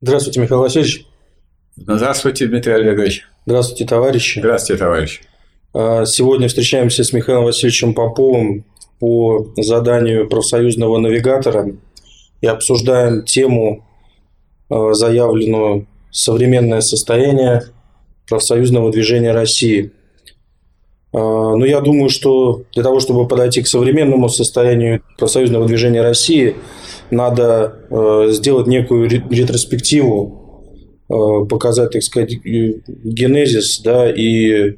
Здравствуйте, Михаил Васильевич. Здравствуйте, Дмитрий Олегович. Здравствуйте, товарищи. Здравствуйте, товарищ. А, сегодня встречаемся с Михаилом Васильевичем Поповым по заданию профсоюзного навигатора и обсуждаем тему, а, заявленную «Современное состояние профсоюзного движения России». А, Но ну, я думаю, что для того, чтобы подойти к современному состоянию профсоюзного движения России, надо сделать некую ретроспективу, показать, так сказать, генезис, да, и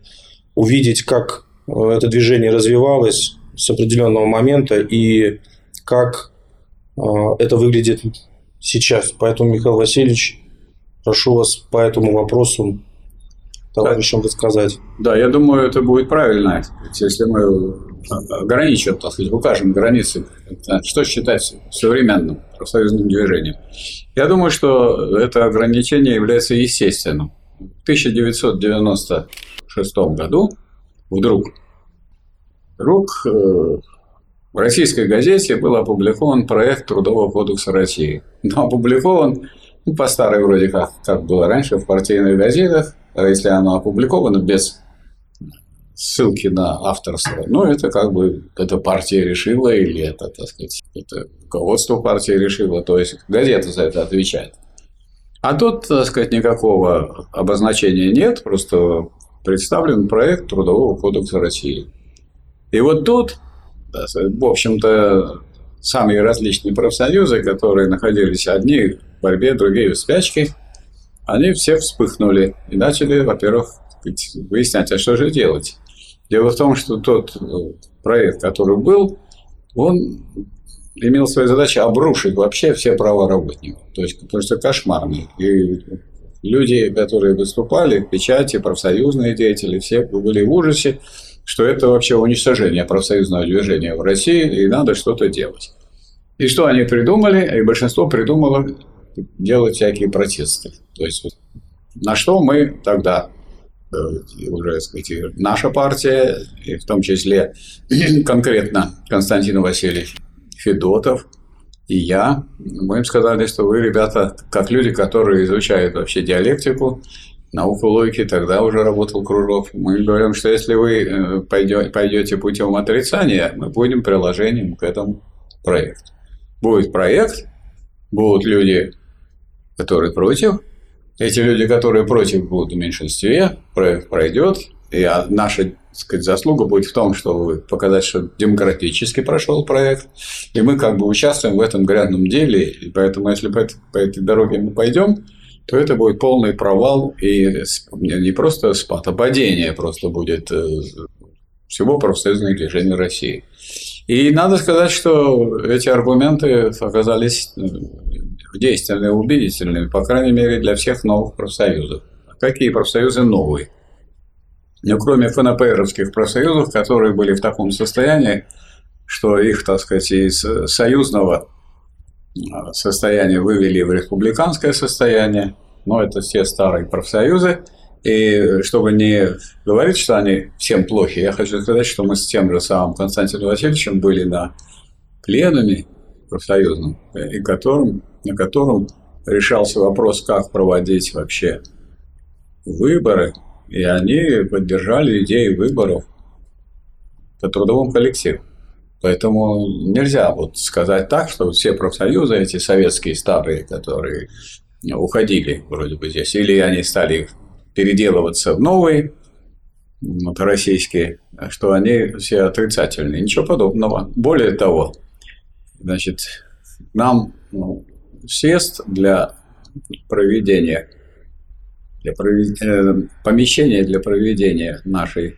увидеть, как это движение развивалось с определенного момента и как это выглядит сейчас. Поэтому, Михаил Васильевич, прошу вас по этому вопросу товарищам рассказать. Да, я думаю, это будет правильно, если мы ограничим, так сказать, укажем границы, что считать современным профсоюзным движением. Я думаю, что это ограничение является естественным. В 1996 году вдруг, вдруг э, в российской газете был опубликован проект Трудового кодекса России. Но опубликован ну, по старой вроде как, как было раньше в партийных газетах, если оно опубликовано без ссылки на авторство, ну, это как бы эта партия решила, или это, так сказать, это руководство партии решило, то есть газета за это отвечает. А тут, так сказать, никакого обозначения нет, просто представлен проект Трудового кодекса России. И вот тут, в общем-то, самые различные профсоюзы, которые находились одни в борьбе, другие в спячке, они все вспыхнули и начали, во-первых, выяснять, а что же делать. Дело в том, что тот э, проект, который был, он имел свою задачу обрушить вообще все права работников. То есть просто кошмарный. И люди, которые выступали, печати, профсоюзные деятели, все были в ужасе, что это вообще уничтожение профсоюзного движения в России, и надо что-то делать. И что они придумали? И большинство придумало делать всякие протесты. То есть, на что мы тогда э, уже, сказать, наша партия, и в том числе конкретно Константин Васильевич Федотов и я, мы им сказали, что вы, ребята, как люди, которые изучают вообще диалектику, науку логики, тогда уже работал Кружов. Мы говорим, что если вы э, пойдете путем отрицания, мы будем приложением к этому проекту. Будет проект, будут люди, которые против, эти люди, которые против, будут в меньшинстве, проект пройдет, и наша сказать, заслуга будет в том, чтобы показать, что демократически прошел проект, и мы как бы участвуем в этом грязном деле, и поэтому, если по, по этой дороге мы пойдем, то это будет полный провал и не просто спад, а падение просто будет э, всего профсоюзного движения России. И надо сказать, что эти аргументы оказались э, действенными, убедительными, по крайней мере, для всех новых профсоюзов. Какие профсоюзы новые? Но кроме ФНПРовских профсоюзов, которые были в таком состоянии, что их, так сказать, из союзного а, состояния вывели в республиканское состояние, но это все старые профсоюзы, и чтобы не говорить, что они всем плохи, я хочу сказать, что мы с тем же самым Константином Васильевичем были на пленуме профсоюзном, и которым, на котором решался вопрос, как проводить вообще выборы и они поддержали идеи выборов по трудовому коллективу. Поэтому нельзя вот сказать так, что все профсоюзы, эти советские старые, которые уходили вроде бы здесь, или они стали переделываться в новые, вот, российские, что они все отрицательные. Ничего подобного. Более того, значит, нам ну, средств для проведения для проведения, помещение для проведения нашей,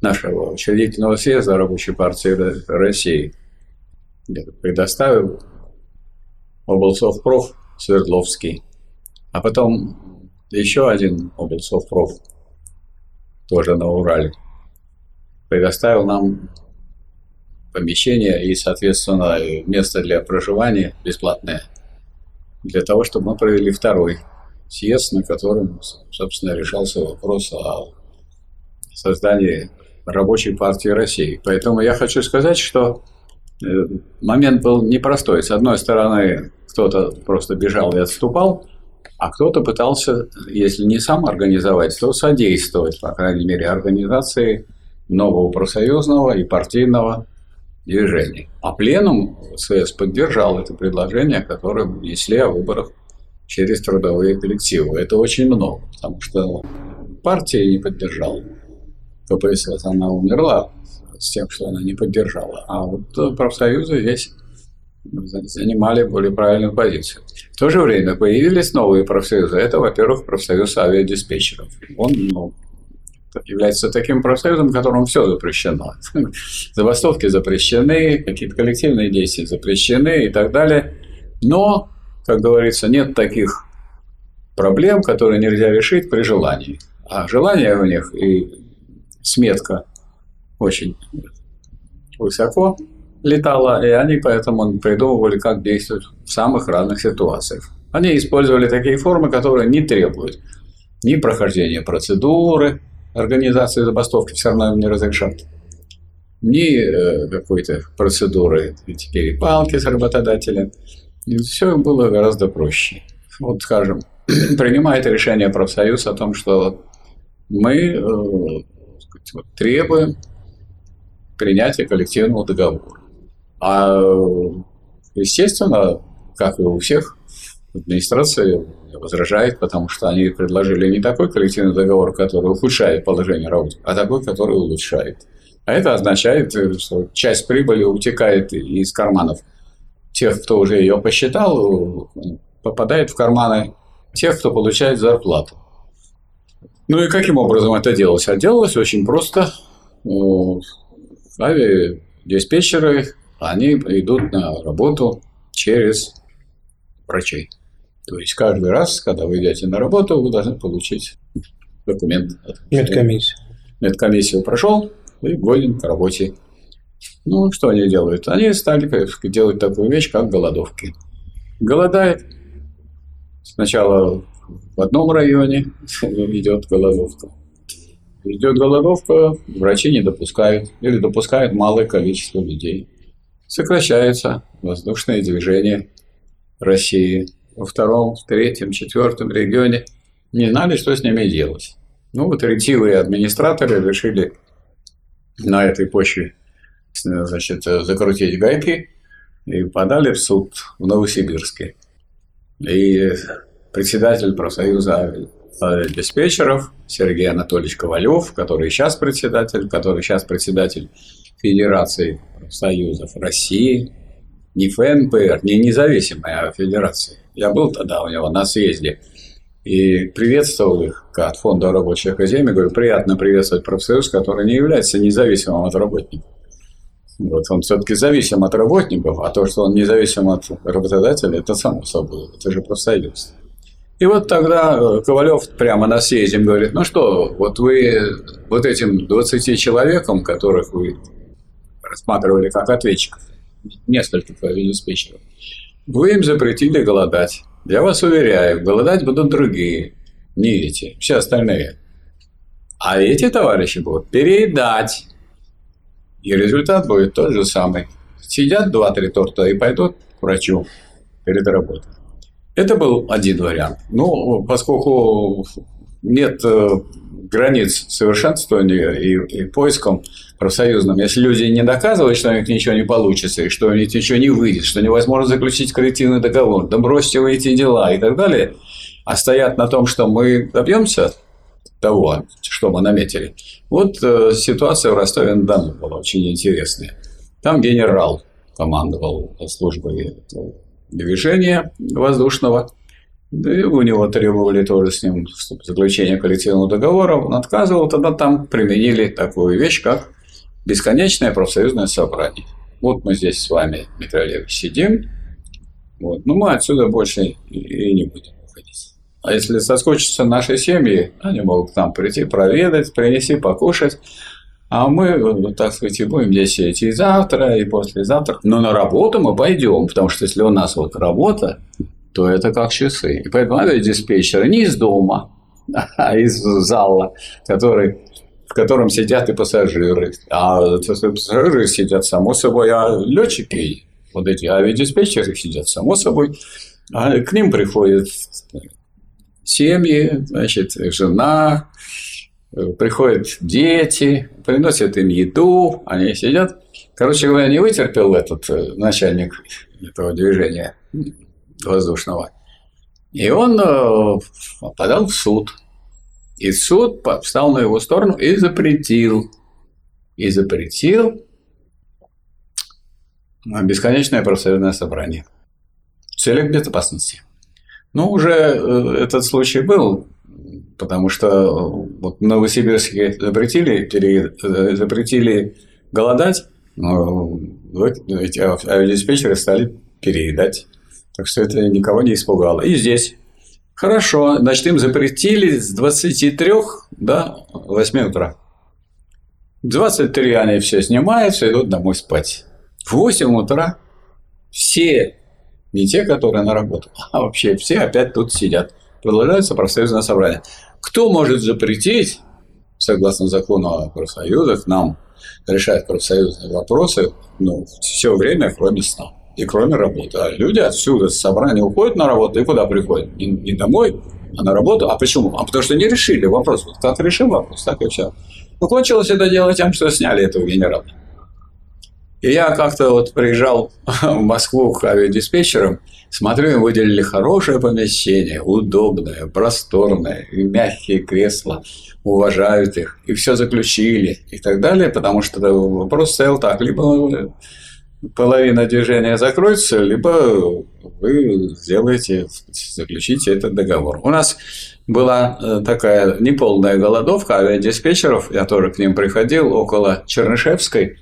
нашего учредительного съезда Рабочей партии России. Предоставил. Облсовпроф Свердловский, а потом еще один облсовпроф, тоже на Урале, предоставил нам помещение и, соответственно, место для проживания бесплатное, для того, чтобы мы провели второй съезд, на котором, собственно, решался вопрос о создании рабочей партии России. Поэтому я хочу сказать, что э, момент был непростой. С одной стороны, кто-то просто бежал и отступал, а кто-то пытался, если не сам организовать, то содействовать, по крайней мере, организации нового профсоюзного и партийного движения. А пленум СС поддержал это предложение, которое внесли о выборах через трудовые коллективы. Это очень много, потому что партия не поддержала. КПСС, она умерла с тем, что она не поддержала. А вот профсоюзы здесь занимали более правильную позицию. В то же время появились новые профсоюзы. Это, во-первых, профсоюз авиадиспетчеров. Он ну, является таким профсоюзом, в котором все запрещено. Забастовки запрещены, какие-то коллективные действия запрещены и так далее. Но, как говорится, нет таких проблем, которые нельзя решить при желании. А желание у них и сметка очень высоко летала, и они поэтому придумывали, как действовать в самых разных ситуациях. Они использовали такие формы, которые не требуют ни прохождения процедуры, организации забастовки все равно не разрешат, ни э, какой-то процедуры эти перепалки с работодателем. И все было гораздо проще. Вот, скажем, принимает решение профсоюз о том, что мы э, сказать, требуем принятия коллективного договора. А, естественно, как и у всех, администрация возражает, потому что они предложили не такой коллективный договор, который ухудшает положение работы, а такой, который улучшает. А это означает, что часть прибыли утекает из карманов тех, кто уже ее посчитал, попадает в карманы тех, кто получает зарплату. Ну и каким образом это делалось? А делалось очень просто. Авиадиспетчеры, они идут на работу через врачей. То есть каждый раз, когда вы идете на работу, вы должны получить документ. Медкомиссию. Медкомиссию прошел, и годен к работе. Ну, что они делают? Они стали делать такую вещь, как голодовки. Голодает. Сначала в одном районе идет голодовка. Идет голодовка, врачи не допускают или допускают малое количество людей. Сокращается воздушное движение России во втором, третьем, четвертом регионе не знали, что с ними делать. Ну, вот ретивые администраторы решили на этой почве значит, закрутить гайки и подали в суд в Новосибирске. И председатель профсоюза диспетчеров Сергей Анатольевич Ковалев, который сейчас председатель, который сейчас председатель Федерации профсоюзов России, не ФНПР, не независимая, федерация. Я был тогда у него на съезде и приветствовал их от Фонда рабочей академии. Говорю, приятно приветствовать профсоюз, который не является независимым от работников. Вот, он все-таки зависим от работников, а то, что он независим от работодателя, это само собой, это же профсоюз. И вот тогда э, Ковалев прямо на съезде говорит, ну что, вот вы вот этим 20 человекам, которых вы рассматривали как ответчиков, нескольких диспетчеров, вы им запретили голодать. Я вас уверяю, голодать будут другие, не эти, все остальные. А эти товарищи будут переедать. И результат будет тот же самый. Сидят два-три торта и пойдут к врачу перед работой. Это был один вариант. Ну, поскольку нет э, границ совершенствования и, и поиском профсоюзным. Если люди не доказывают, что у них ничего не получится, и что у них ничего не выйдет, что невозможно заключить коллективный договор, да бросьте вы эти дела и так далее, а стоят на том, что мы добьемся того, что мы наметили. Вот э, ситуация в Ростове-на-Дону была очень интересная. Там генерал командовал службой движения воздушного – да и у него требовали тоже с ним заключения коллективного договора. Он отказывал, тогда там применили такую вещь, как бесконечное профсоюзное собрание. Вот мы здесь с вами, Дмитрий Олегович, сидим, вот, но мы отсюда больше и не будем уходить. А если соскучатся наши семьи, они могут к нам прийти, проведать, принести, покушать. А мы, так сказать, и будем здесь сидеть и завтра, и послезавтра. Но на работу мы пойдем, потому что если у нас вот работа, то это как часы. И поэтому надо диспетчера не из дома, а из зала, который, в котором сидят и пассажиры. А пассажиры сидят, само собой, а летчики вот эти авиадиспетчеры сидят, само собой, а к ним приходят семьи, значит, жена, приходят дети, приносят им еду, они сидят. Короче говоря, не вытерпел этот э, начальник этого движения воздушного. И он э, подал в суд. И суд встал на его сторону и запретил. И запретил бесконечное профсоюзное собрание в целях безопасности. Ну, уже э, этот случай был, потому что вот в Новосибирске запретили, пере, запретили голодать, но эти авиадиспетчеры стали переедать. Так что это никого не испугало. И здесь. Хорошо, значит, им запретили с 23 до 8 утра. 23 они все снимают, все идут домой спать. В 8 утра все, не те, которые на работу, а вообще все опять тут сидят. Продолжается профсоюзное собрание. Кто может запретить, согласно закону о профсоюзах, нам решать профсоюзные вопросы ну, все время, кроме сна и кроме работы. А люди отсюда с собрания уходят на работу и куда приходят? Не, не домой, а на работу. А почему? А потому что не решили вопрос. Вот как решил вопрос, так и все. Ну, кончилось это дело тем, что сняли этого генерала. И я как-то вот приезжал в Москву к авиадиспетчерам, смотрю, им выделили хорошее помещение, удобное, просторное, мягкие кресла, уважают их, и все заключили и так далее, потому что вопрос стоял так, либо половина движения закроется, либо вы сделаете, заключите этот договор. У нас была э, такая неполная голодовка авиадиспетчеров, я тоже к ним приходил, около Чернышевской,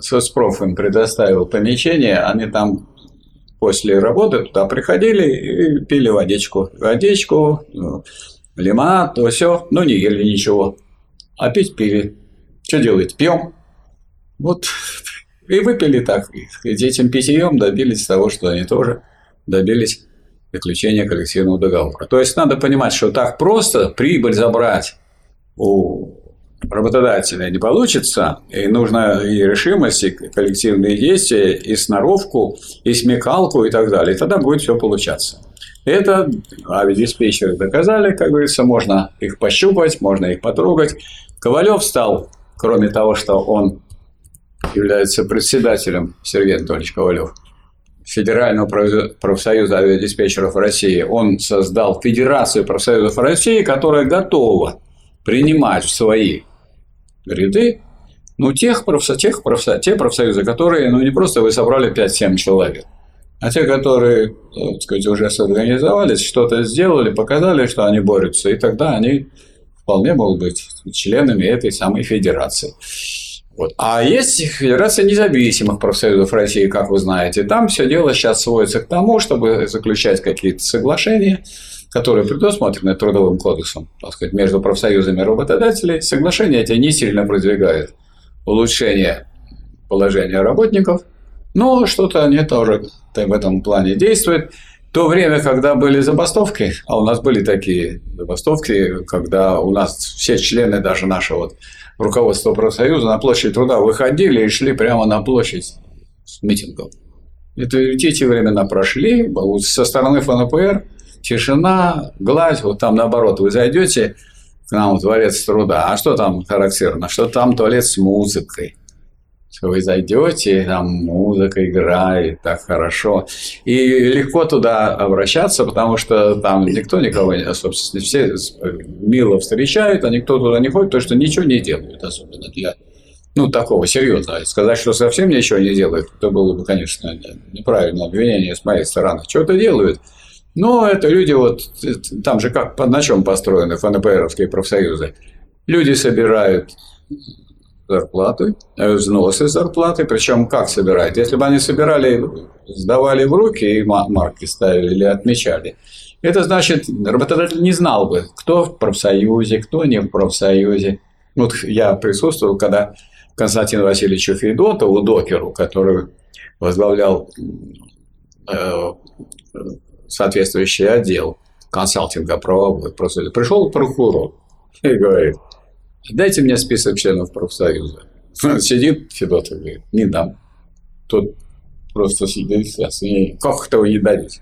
соцпроф им предоставил помещение, они там после работы туда приходили и пили водичку. Водичку, ну, лимонад, то все, но не ели ничего. А пить пили. Что делать? Пьем. Вот и выпили так. И этим питьем добились того, что они тоже добились заключения коллективного договора. То есть надо понимать, что так просто прибыль забрать у работодателя не получится, и нужно и решимость, и коллективные действия, и сноровку, и смекалку, и так далее. И тогда будет все получаться. Это авиадиспетчеры доказали, как говорится, можно их пощупать, можно их потрогать. Ковалев стал, кроме того, что он является председателем, Сергей Анатольевич Ковалев, Федерального профсоюза авиадиспетчеров России, он создал Федерацию профсоюзов России, которая готова принимать в свои ряды ну, тех, профсо, тех профсо, те профсоюзы, которые ну, не просто вы собрали 5-7 человек, а те, которые ну, так сказать, уже сорганизовались, что-то сделали, показали, что они борются, и тогда они вполне могут быть членами этой самой федерации. Вот. А есть Федерация независимых профсоюзов России, как вы знаете. Там все дело сейчас сводится к тому, чтобы заключать какие-то соглашения, которые предусмотрены Трудовым кодексом, так сказать, между профсоюзами работодателей. Соглашения эти не сильно продвигают улучшение положения работников, но что-то они тоже в этом плане действуют. То время, когда были забастовки, а у нас были такие забастовки, когда у нас все члены даже нашего вот руководство профсоюза на площадь труда выходили и шли прямо на площадь с митингом. Это ведь эти времена прошли, со стороны ФНПР тишина, гладь, вот там наоборот, вы зайдете к нам в дворец труда, а что там характерно? Что там туалет с музыкой вы зайдете, там музыка играет так хорошо. И легко туда обращаться, потому что там никто никого, собственно, все мило встречают, а никто туда не ходит, потому что ничего не делают, особенно для ну, такого серьезного. Сказать, что совсем ничего не делают, это было бы, конечно, неправильное обвинение с моей стороны. Что-то делают. Но это люди вот, там же как, на чем построены ФНПРовские профсоюзы. Люди собирают зарплаты, э, взносы зарплаты, причем как собирать? Если бы они собирали, сдавали в руки и марки ставили или отмечали, это значит, работодатель не знал бы, кто в профсоюзе, кто не в профсоюзе. Вот я присутствовал, когда Константин Васильевич Федотову, докеру, который возглавлял э, соответствующий отдел консалтинга правовой, просто пришел прокурор и говорит, Дайте мне список членов профсоюза. Сидит Федотов говорит, не дам. Тут просто сидеть, как это вы не дадите?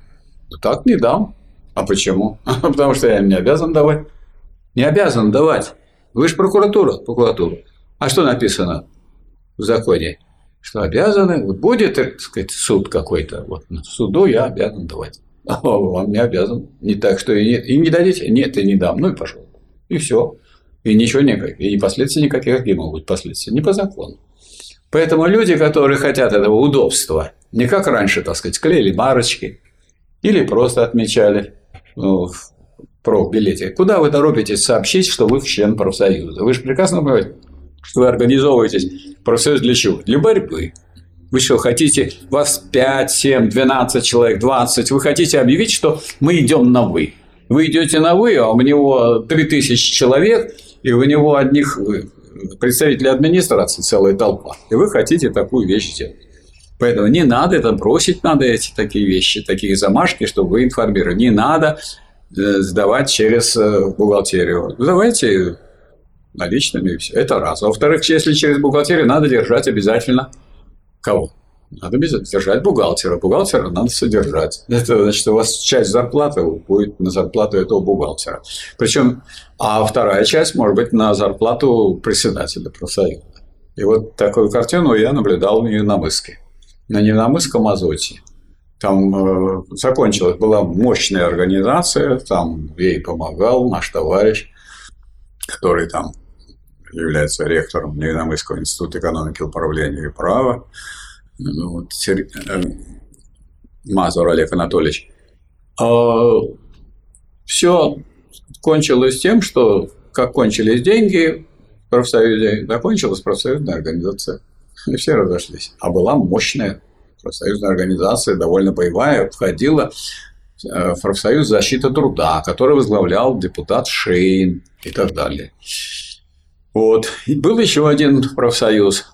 Ну, так не дам. А почему? Потому что я им не обязан давать. Не обязан давать. Вы же прокуратура, прокуратура. А что написано в законе? Что обязаны, вот будет, так сказать, суд какой-то, вот суду я обязан давать. А вам не обязан. Не так, что и не, и не дадите? Нет, и не дам. Ну и пошел. И все. И ничего никаких. И последствий никаких. Какие могут быть последствия? Не по закону. Поэтому люди, которые хотят этого удобства, не как раньше, так сказать, клеили марочки или просто отмечали ну, в билете. Куда вы торопитесь сообщить, что вы член профсоюза? Вы же прекрасно понимаете, что вы организовываетесь профсоюз для чего? Для борьбы. Вы что, хотите, вас 5, 7, 12 человек, 20, вы хотите объявить, что мы идем на «вы». Вы идете на «вы», а у него 3000 человек, и у него одних представителей администрации целая толпа. И вы хотите такую вещь сделать. Поэтому не надо это бросить, надо эти такие вещи, такие замашки, чтобы вы информировали. Не надо э, сдавать через э, бухгалтерию. Сдавайте наличными. Это раз. Во-вторых, если через бухгалтерию, надо держать обязательно кого? Надо держать бухгалтера. Бухгалтера надо содержать. Это значит, у вас часть зарплаты будет на зарплату этого бухгалтера. Причем, а вторая часть может быть на зарплату председателя профсоюза. И вот такую картину я наблюдал в Невиномыске. На Невиномысском азоте. Там э, закончилась, была мощная организация, там ей помогал наш товарищ, который там является ректором Невиномысского института экономики, управления и права ну, вот, Сер... Э, Мазур Олег Анатольевич. А, все кончилось тем, что как кончились деньги в профсоюзе, закончилась профсоюзная организация. И все разошлись. А была мощная профсоюзная организация, довольно боевая, входила э, в профсоюз защиты труда, который возглавлял депутат Шейн и так далее. Вот. И был еще один профсоюз,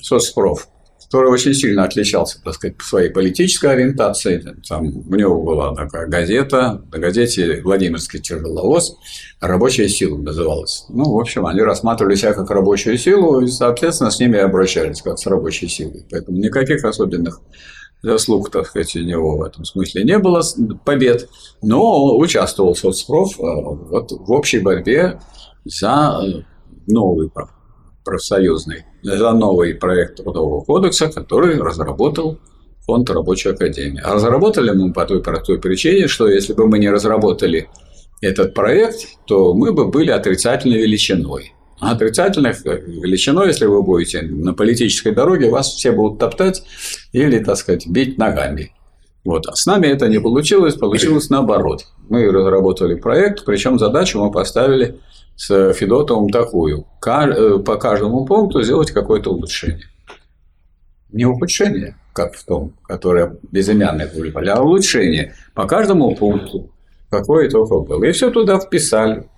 соцпроф, который очень сильно отличался, так сказать, по своей политической ориентации. Там у него была такая газета, на газете «Владимирский тяжеловоз», «Рабочая сила» называлась. Ну, в общем, они рассматривали себя как рабочую силу, и, соответственно, с ними обращались как с рабочей силой. Поэтому никаких особенных заслуг, так сказать, у него в этом смысле не было побед, но участвовал соцпроф э, вот в общей борьбе за новый профсоюзный за новый проект Трудового кодекса, который разработал Фонд рабочей академии. А разработали мы по той простой причине, что если бы мы не разработали этот проект, то мы бы были отрицательной величиной. А отрицательной величиной, если вы будете на политической дороге, вас все будут топтать или, так сказать, бить ногами. Вот. А с нами это не получилось, получилось наоборот. Мы разработали проект, причем задачу мы поставили с Федотовым такую. Э, по каждому пункту сделать какое-то улучшение. Не ухудшение, как в том, которое безымянное публиковали, а улучшение по каждому пункту, какое только было. И все туда вписали.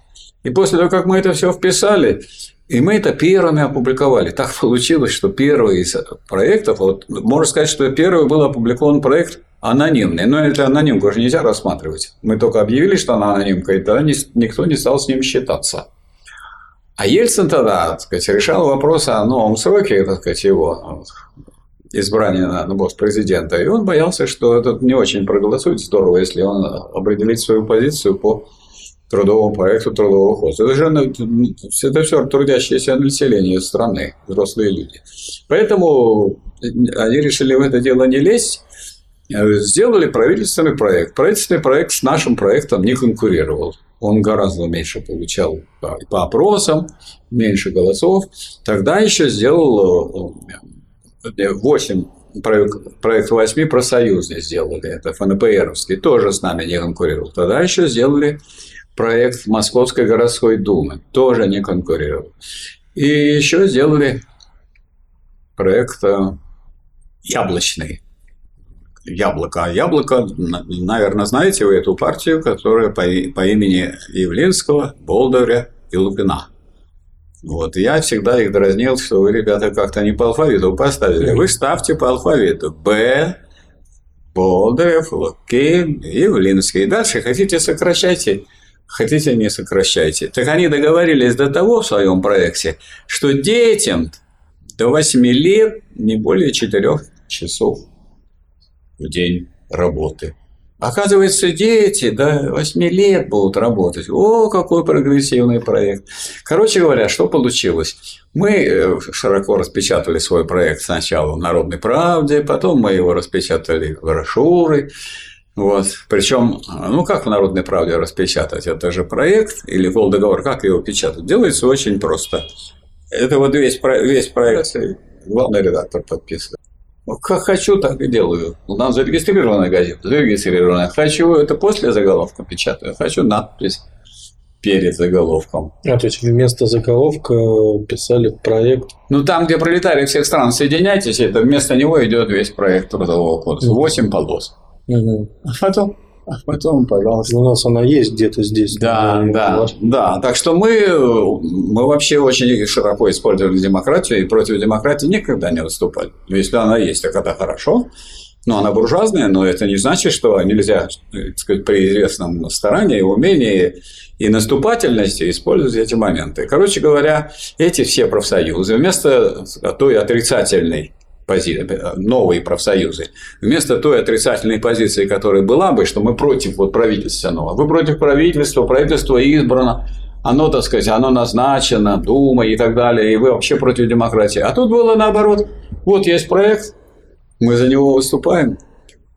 И после того, как мы это все вписали, и мы это первыми опубликовали. Так получилось, что первый из проектов, вот можно сказать, что первый был опубликован проект анонимный. Но это анонимку уже нельзя рассматривать. Мы только объявили, что она анонимка, и тогда никто не стал с ним считаться. А Ельцин тогда, так сказать, решал вопрос о новом сроке, так сказать, его избрания на пост президента. И он боялся, что этот не очень проголосует здорово, если он определит свою позицию по трудовому проекту трудового хода. Это же это все трудящееся население страны, взрослые люди. Поэтому они решили в это дело не лезть, сделали правительственный проект. Правительственный проект с нашим проектом не конкурировал. Он гораздо меньше получал по опросам, меньше голосов. Тогда еще сделал 8 э, проект, проект 8 профсоюзный сделали, это ФНПРовский, тоже с нами не конкурировал. Тогда еще сделали проект Московской городской думы, тоже не конкурировал. И еще сделали проект э, яблочный, Яблоко. А Яблоко, наверное, знаете вы эту партию, которая по, по имени Явлинского, Болдыря и Лупина. Вот. Я всегда их дразнил, что вы, ребята, как-то не по алфавиту поставили. Вы ставьте по алфавиту. Б, Болдырев, Лукин, Явлинский. Дальше хотите сокращайте, хотите не сокращайте. Так они договорились до того в своем проекте, что детям до 8 лет не более 4 часов в день работы. Оказывается, дети до 8 лет будут работать. О, какой прогрессивный проект. Короче говоря, что получилось? Мы э, широко распечатали свой проект сначала в «Народной правде», потом мы его распечатали в брошюры. Вот. Причем, ну как в «Народной правде» распечатать? Это же проект или договор, как его печатать? Делается очень просто. Это вот весь, весь проект главный редактор подписывает. Ну, как хочу, так и делаю. У нас зарегистрированная газета, зарегистрированная. Хочу, это после заголовка печатаю. Хочу надпись перед заголовком. А, то есть вместо заголовка писали проект? Ну, там, где пролетарии всех стран соединяйтесь, это вместо него идет весь проект трудового кодекса. Восемь полос. А потом а потом, пожалуйста. У нас она есть где-то здесь. Да, да, да, да. Так что мы, мы вообще очень широко использовали демократию и против демократии никогда не выступали. Если она есть, так это хорошо. Но она буржуазная, но это не значит, что нельзя, так сказать, при известном старании, умении и наступательности использовать эти моменты. Короче говоря, эти все профсоюзы вместо той отрицательной пози... новые профсоюзы. Вместо той отрицательной позиции, которая была бы, что мы против вот правительства нового. Вы против правительства, правительство избрано, оно, так сказать, оно назначено, Дума и так далее, и вы вообще против демократии. А тут было наоборот. Вот есть проект, мы за него выступаем,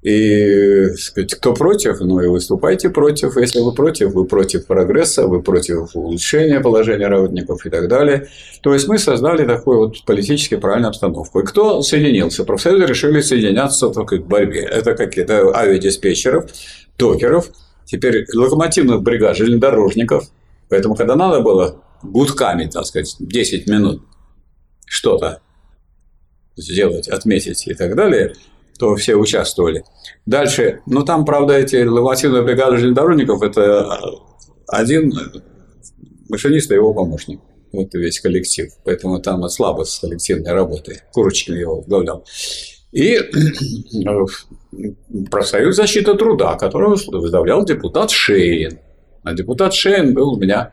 и сказать, кто против, ну и выступайте против. Если вы против, вы против прогресса, вы против улучшения положения работников и так далее. То есть мы создали такую вот политически правильную обстановку. И кто соединился? Профсоюзы решили соединяться только к борьбе. Это какие-то авиадиспетчеров, докеров, теперь локомотивных бригад, железнодорожников. Поэтому, когда надо было гудками, так сказать, 10 минут что-то сделать, отметить и так далее – то все участвовали. Дальше, ну там, правда, эти локомотивные бригады железнодорожников – это один машинист и его помощник. Вот весь коллектив. Поэтому там слабость коллективной работы. Курочкин его возглавлял. И профсоюз защиты труда, которого возглавлял депутат Шейн. А депутат Шейн был у меня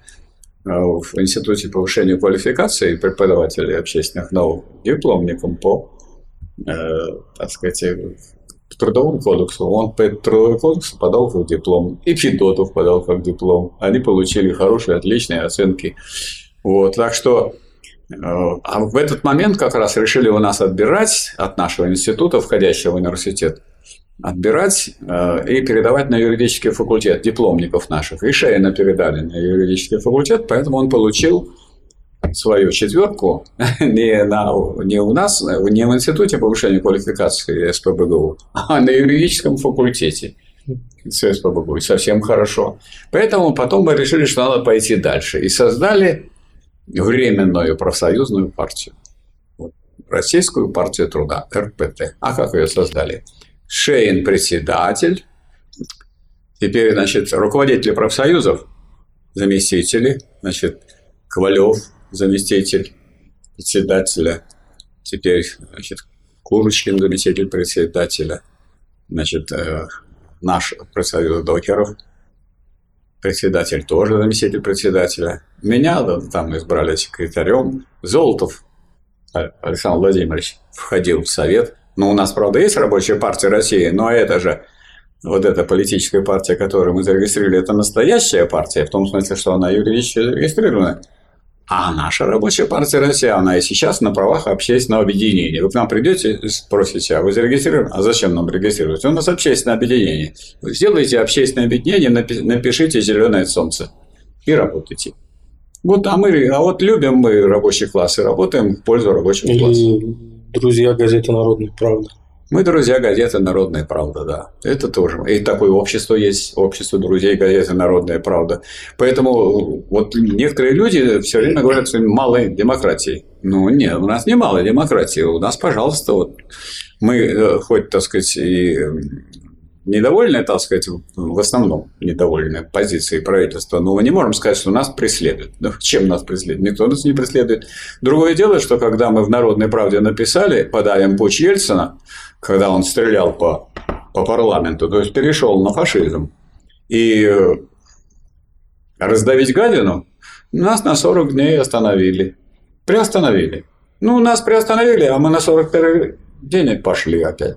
э, в Институте повышения квалификации преподавателя общественных наук дипломником по Э, так сказать, по трудовому кодексу. Он по трудовому кодексу подал как диплом. И Федотов подал как диплом. Они получили хорошие, отличные оценки. Вот, так что э, а в этот момент как раз решили у нас отбирать от нашего института, входящего в университет, отбирать э, и передавать на юридический факультет дипломников наших. И Шейна передали на юридический факультет, поэтому он получил свою четверку не, на, не у нас, не в Институте повышения квалификации СПБГУ, а на юридическом факультете СПБГУ. Совсем хорошо. Поэтому потом мы решили, что надо пойти дальше. И создали временную профсоюзную партию. Российскую партию труда, РПТ. А как ее создали? Шейн председатель. Теперь, значит, руководители профсоюзов, заместители, значит, Ковалев, заместитель председателя, теперь значит, Курочкин заместитель председателя, значит, э, наш профсоюз докеров, председатель тоже заместитель председателя. Меня там избрали секретарем. Золотов Александр Владимирович входил в совет. Ну, у нас, правда, есть рабочая партия России, но это же вот эта политическая партия, которую мы зарегистрировали, это настоящая партия, в том смысле, что она юридически зарегистрирована. А наша рабочая партия России, она и сейчас на правах общественного объединения. Вы к нам придете и спросите, а вы зарегистрированы? А зачем нам регистрировать? У нас общественное объединение. Вы сделайте общественное объединение, напишите «Зеленое солнце» и работайте. Вот, а мы, а вот любим мы рабочий класс и работаем в пользу рабочего класса. Или друзья газеты «Народная правда». Мы друзья газеты «Народная правда», да. Это тоже. И такое общество есть, общество друзей газеты «Народная правда». Поэтому вот некоторые люди все время говорят, что мало демократии. Ну, нет, у нас не мало демократии. У нас, пожалуйста, вот мы э, хоть, так сказать, и недовольны, так сказать, в основном недовольны позицией правительства, но мы не можем сказать, что нас преследуют. Ну, чем нас преследует? Никто нас не преследует. Другое дело, что когда мы в «Народной правде» написали «Подаем путь Ельцина», когда он стрелял по, по парламенту, то есть перешел на фашизм, и э, раздавить гадину, нас на 40 дней остановили. Приостановили. Ну, нас приостановили, а мы на 41 день пошли опять.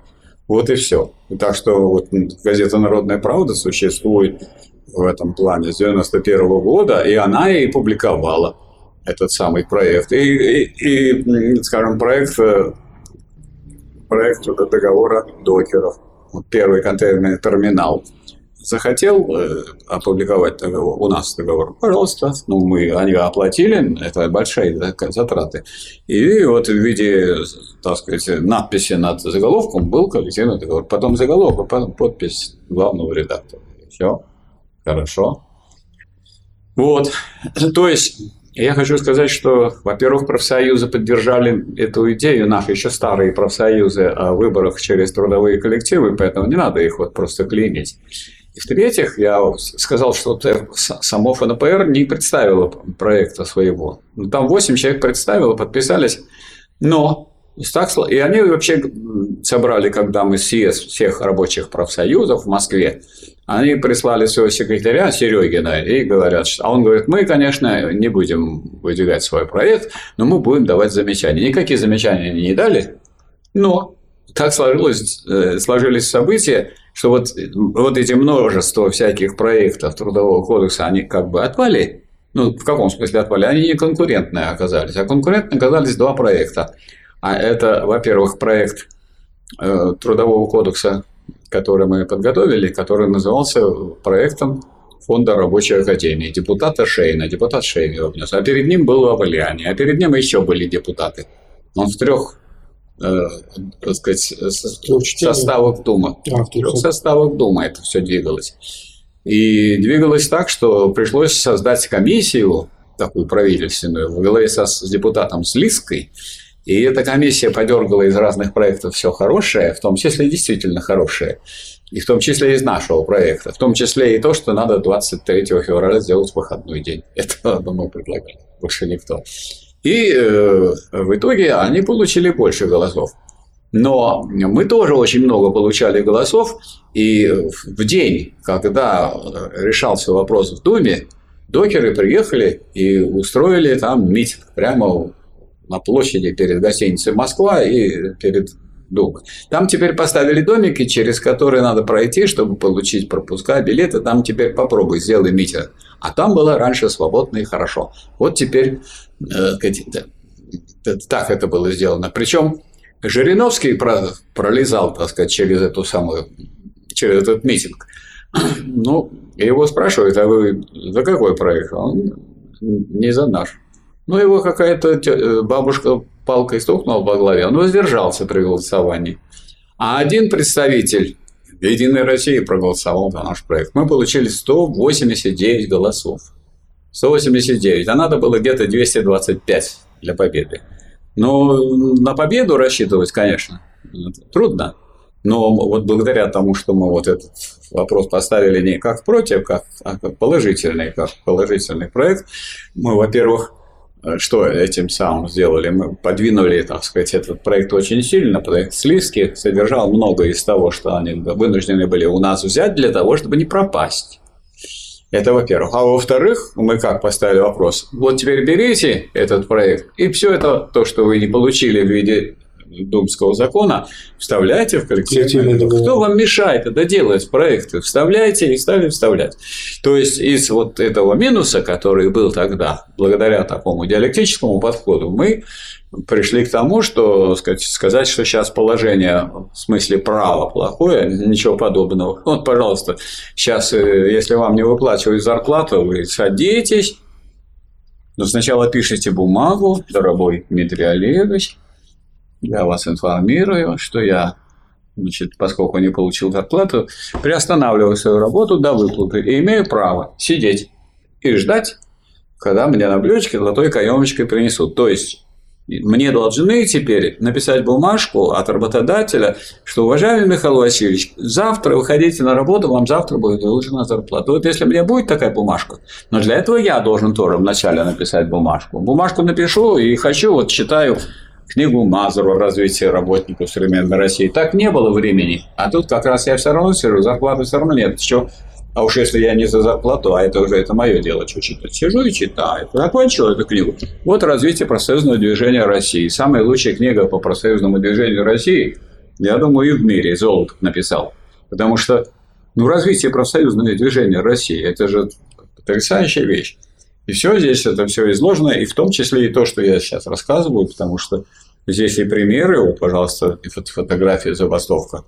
Вот и все. Так что вот газета «Народная правда» существует в этом плане с 91 года, и она и публиковала этот самый проект. И, и, и скажем, проект, э, проект договора докеров. Первый контейнерный терминал захотел э, опубликовать договор, у нас договор, пожалуйста, ну, мы, они оплатили, это большие затраты. И вот в виде, так сказать, надписи над заголовком был коллективный договор. Потом заголовок, а потом подпись главного редактора. Все, хорошо. Вот, то есть я хочу сказать, что, во-первых, профсоюзы поддержали эту идею, наши еще старые профсоюзы о выборах через трудовые коллективы, поэтому не надо их вот просто клеймить. И в-третьих, я сказал, что само ФНПР не представило проекта своего. Ну, там 8 человек представило, подписались, но и они вообще собрали, когда мы съезд всех рабочих профсоюзов в Москве, они прислали своего секретаря Серегина и говорят, что, а он говорит, мы, конечно, не будем выдвигать свой проект, но мы будем давать замечания. Никакие замечания не дали, но так сложилось, э, сложились события, что вот, вот эти множество всяких проектов Трудового кодекса, они как бы отпали, ну, в каком смысле отпали? Они не конкурентные оказались, а конкурентные оказались два проекта. А это, во-первых, проект э, Трудового кодекса, который мы подготовили, который назывался проектом Фонда рабочей академии. Депутата Шейна, депутат Шейн его внес. А перед ним был Авалиани, а перед ним еще были депутаты. Он в трех так сказать, составах Думы. А, в трех составах Думы это все двигалось. И двигалось так, что пришлось создать комиссию, такую правительственную, в главе со, с депутатом Слизкой. И эта комиссия подергала из разных проектов все хорошее, в том числе действительно хорошее, и в том числе из нашего проекта, в том числе и то, что надо 23 февраля сделать выходной день. Это мы предлагали, больше никто. И э, в итоге они получили больше голосов. Но мы тоже очень много получали голосов, и в день, когда решался вопрос в Думе, докеры приехали и устроили там митинг прямо на площади перед гостиницей Москва и перед Думой. Там теперь поставили домики, через которые надо пройти, чтобы получить пропуска, билеты. Там теперь попробуй, сделай митинг. А там было раньше свободно и хорошо. Вот теперь так это было сделано. Причем Жириновский пролезал, так сказать, через эту самую, через этот митинг. Ну, его спрашивают, а вы за какой проект? Он не за наш. Ну, его какая-то э, бабушка палкой стукнула по голове, он воздержался при голосовании. А один представитель Единой России проголосовал за наш проект. Мы получили 189 голосов. 189, а надо было где-то 225 для победы. Но на победу рассчитывать, конечно, трудно. Но вот благодаря тому, что мы вот этот вопрос поставили не как против, как, а как положительный, как положительный проект, мы, во-первых, что этим самым сделали? Мы подвинули, так сказать, этот проект очень сильно, проект Сливский содержал много из того, что они вынуждены были у нас взять для того, чтобы не пропасть. Это во-первых. А во-вторых, мы как поставили вопрос? Вот теперь берите этот проект, и все это, то, что вы не получили в виде Думского закона, вставляйте в коллективный договор. Кто вам мешает это делать проекты? Вставляйте и стали вставлять. То есть из вот этого минуса, который был тогда, благодаря такому диалектическому подходу, мы пришли к тому, что сказать, сказать, что сейчас положение в смысле права плохое, ничего подобного. Вот, пожалуйста, сейчас, э, если вам не выплачивают зарплату, вы садитесь, но сначала пишите бумагу, дорогой Дмитрий Олегович, я вас информирую, что я, значит, поскольку не получил зарплату, приостанавливаю свою работу до выплаты и имею право сидеть и ждать, когда мне на блюдечке золотой каемочкой принесут. То есть мне должны теперь написать бумажку от работодателя, что, уважаемый Михаил Васильевич, завтра выходите на работу, вам завтра будет выложена зарплата. Вот если мне будет такая бумажка, но для этого я должен тоже вначале написать бумажку. Бумажку напишу и хочу, вот читаю книгу Мазуру «Развитие работников современной России». Так не было времени. А тут как раз я все равно сижу, зарплаты все равно нет. Еще а уж если я не за зарплату, а это уже это мое дело, что читать. Сижу и читаю. Закончил эту книгу. Вот развитие профсоюзного движения России. Самая лучшая книга по профсоюзному движению России я думаю, и в мире Золотов написал. Потому что ну, развитие профсоюзного движения России – это же потрясающая вещь. И все здесь, это все изложено, и в том числе и то, что я сейчас рассказываю, потому что здесь и примеры, вот, пожалуйста, фотография забастовка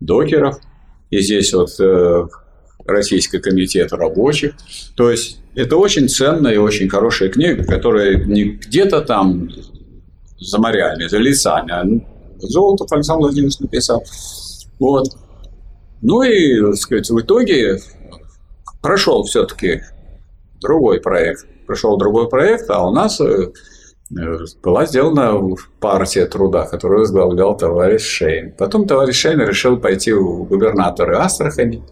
докеров, и здесь вот э, Российский комитет рабочих. То есть это очень ценная и очень хорошая книга, которая не где-то там за морями, за лицами, а Золотов Александр Владимирович написал. Вот. Ну и, так сказать, в итоге прошел все-таки другой проект. Прошел другой проект, а у нас э, была сделана партия труда, которую возглавлял товарищ Шейн. Потом товарищ Шейн решил пойти в губернаторы Астрахани.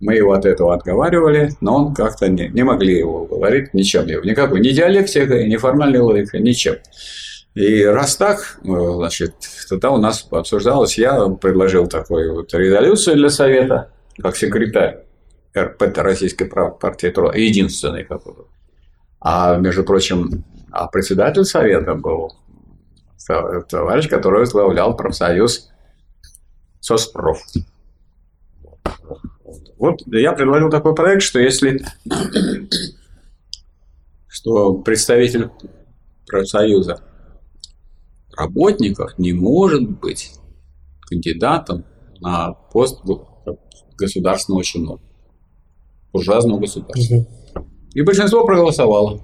Мы его от этого отговаривали, но он как-то не, не могли его говорить ничем. Никакой ни диалектикой, ни формальной логикой, ничем. И раз так, э, значит, тогда у нас обсуждалось, я предложил такую вот резолюцию для Совета, как секретарь РПТ Российской партии труда, единственный какой-то. А, между прочим, а председатель Совета был товарищ, который возглавлял профсоюз Соспроф. Вот я предложил такой проект, что если что представитель профсоюза работников не может быть кандидатом на пост государственного чиновника, буржуазного государства. И большинство проголосовало.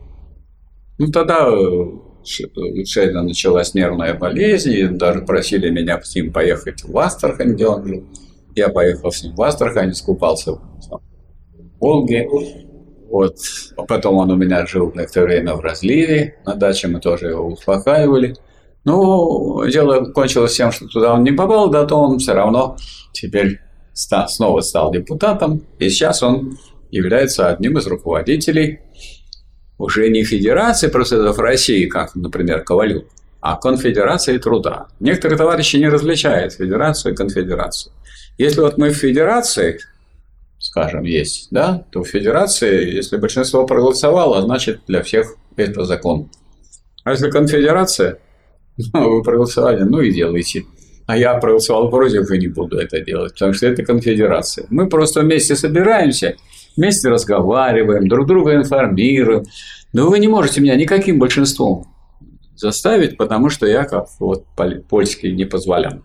Ну, тогда э, Шейна началась нервная болезнь, и даже просили меня с ним поехать в Астрахань, где он жил. Я поехал с ним в Астрахань, скупался в Волге. Вот. Потом он у меня жил некоторое время в разливе, на даче мы тоже его успокаивали. Ну, дело кончилось тем, что туда он не попал, да то он все равно теперь снова стал депутатом, и сейчас он является одним из руководителей уже не Федерации профсоюзов России, как, например, Ковалев, а Конфедерации труда. Некоторые товарищи не различают Федерацию и Конфедерацию. Если вот мы в Федерации, скажем, есть, да, то в Федерации, если большинство проголосовало, значит для всех это закон. А если конфедерация, ну, вы проголосовали, ну и делайте. А я проголосовал против и не буду это делать, потому что это конфедерация. Мы просто вместе собираемся, вместе разговариваем, друг друга информируем. Но вы не можете меня никаким большинством заставить, потому что я как вот польский не позволял.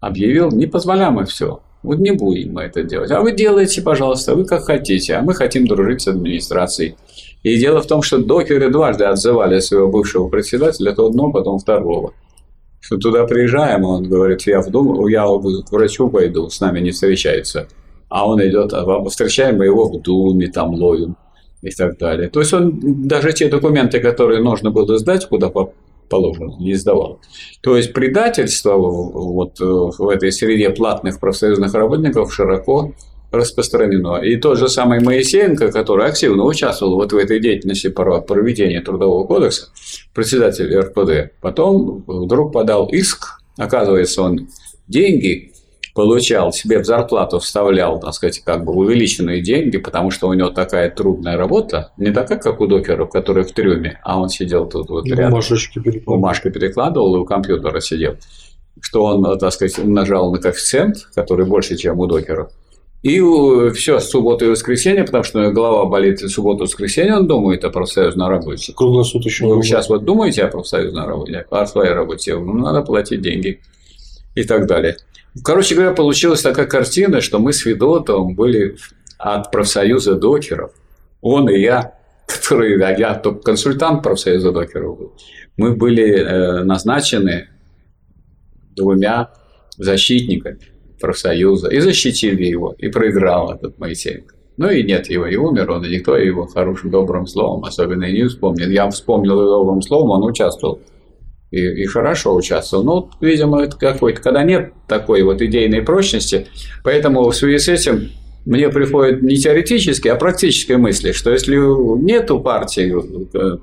Объявил, не позволяем и все. Вот не будем мы это делать. А вы делайте, пожалуйста, вы как хотите. А мы хотим дружить с администрацией. И дело в том, что докеры дважды отзывали своего бывшего председателя, то одного, потом второго. Что туда приезжаем, он говорит, я, в дом, я к врачу пойду, с нами не встречается. А он идет, а встречаем мы его в Думе, там ловим и так далее. То есть он даже те документы, которые нужно было сдать, куда положено, не сдавал. То есть предательство вот в этой среде платных профсоюзных работников широко распространено. И тот же самый Моисеенко, который активно участвовал вот в этой деятельности по проведению Трудового кодекса, председатель РПД, потом вдруг подал иск, оказывается, он деньги получал, себе в зарплату вставлял, так сказать, как бы увеличенные деньги, потому что у него такая трудная работа, не такая, как у докеров, которые в трюме, а он сидел тут вот рядом. Бумажечки перекладывал. Бумажки перекладывал и у компьютера сидел. Что он, так сказать, умножал на коэффициент, который больше, чем у докеров. И все, суббота и воскресенье, потому что голова болит и субботу и воскресенье, он думает о профсоюзной работе. Круглосуточно. Вы сейчас вот думаете о профсоюзной работе, о своей работе, ну, надо платить деньги и так далее. Короче говоря, получилась такая картина, что мы с Федотовым были от профсоюза докеров, он и я, который, а я только консультант профсоюза докеров был, мы были э, назначены двумя защитниками профсоюза, и защитили его, и проиграл этот Моисеенко. Ну и нет его, и умер он, и никто его хорошим, добрым словом особенно и не вспомнил. Я вспомнил его добрым словом, он участвовал и, и хорошо участвовал. Ну, видимо, это какой-то, когда нет такой вот идейной прочности, поэтому в связи с этим мне приходит не теоретические, а практические мысли, что если нету партии,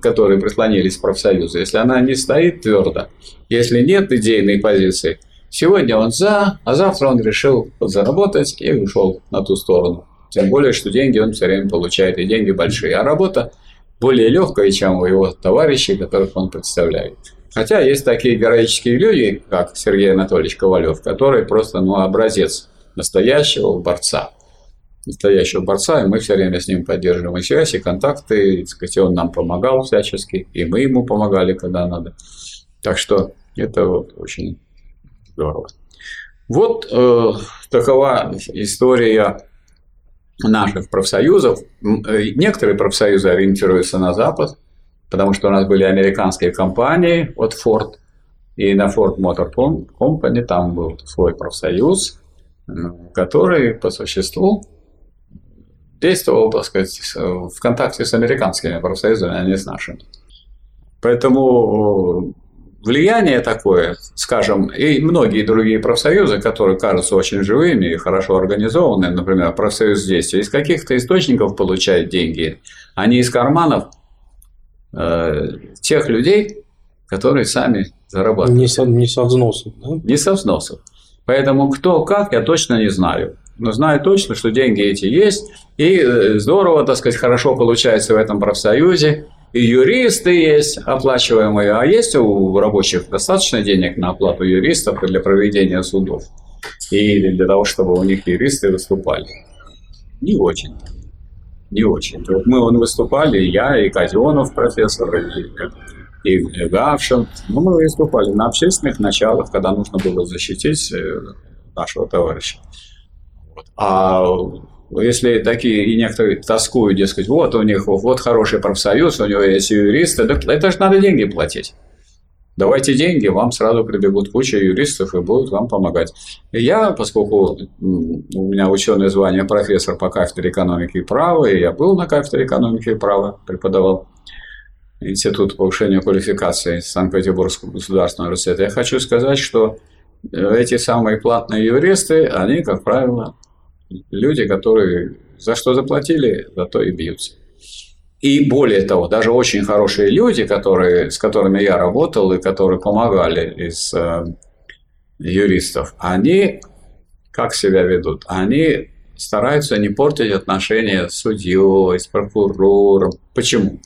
которые прислонились к профсоюзу, если она не стоит твердо, если нет идейной позиции, сегодня он за, а завтра он решил заработать и ушел на ту сторону. Тем более, что деньги он все время получает, и деньги большие. А работа более легкая, чем у его товарищей, которых он представляет. Хотя есть такие героические люди, как Сергей Анатольевич Ковалев, который просто ну, образец настоящего борца. Настоящего борца, и мы все время с ним поддерживаем связь и контакты. И, сказать, он нам помогал всячески, и мы ему помогали, когда надо. Так что это вот очень здорово. Вот э, такова история наших профсоюзов. Э, некоторые профсоюзы ориентируются на Запад, потому что у нас были американские компании, вот Ford, и на Ford Motor Company там был свой профсоюз, который по существу действовал, так сказать, в контакте с американскими профсоюзами, а не с нашими. Поэтому влияние такое, скажем, и многие другие профсоюзы, которые кажутся очень живыми и хорошо организованы, например, профсоюз действия, из каких-то источников получает деньги, а не из карманов э, тех людей, которые сами зарабатывают. Не со, не со взносов, да? Не со взносов. Поэтому кто как, я точно не знаю. Но знаю точно, что деньги эти есть, и э, здорово, так сказать, хорошо получается в этом профсоюзе, и юристы есть оплачиваемые, а есть у рабочих достаточно денег на оплату юристов для проведения судов и для того, чтобы у них юристы выступали. Не очень. Не очень. Вот мы он выступали, я, и Казенов профессор, и, и Гавшин. Ну, мы выступали на общественных началах, когда нужно было защитить э, нашего товарища. А если такие и некоторые тоскуют, дескать, вот у них вот хороший профсоюз, у него есть юристы, так это же надо деньги платить. Давайте деньги, вам сразу прибегут куча юристов и будут вам помогать. Я, поскольку у меня ученое звание профессор по кафедре экономики и права, и я был на кафедре экономики и права, преподавал Институт повышения квалификации Санкт-Петербургского государственного университета, я хочу сказать, что эти самые платные юристы, они, как правило, люди, которые за что заплатили, за то и бьются. И более того, даже очень хорошие люди, которые, с которыми я работал и которые помогали из э, юристов, они как себя ведут? Они стараются не портить отношения с судьей, с прокурором. Почему?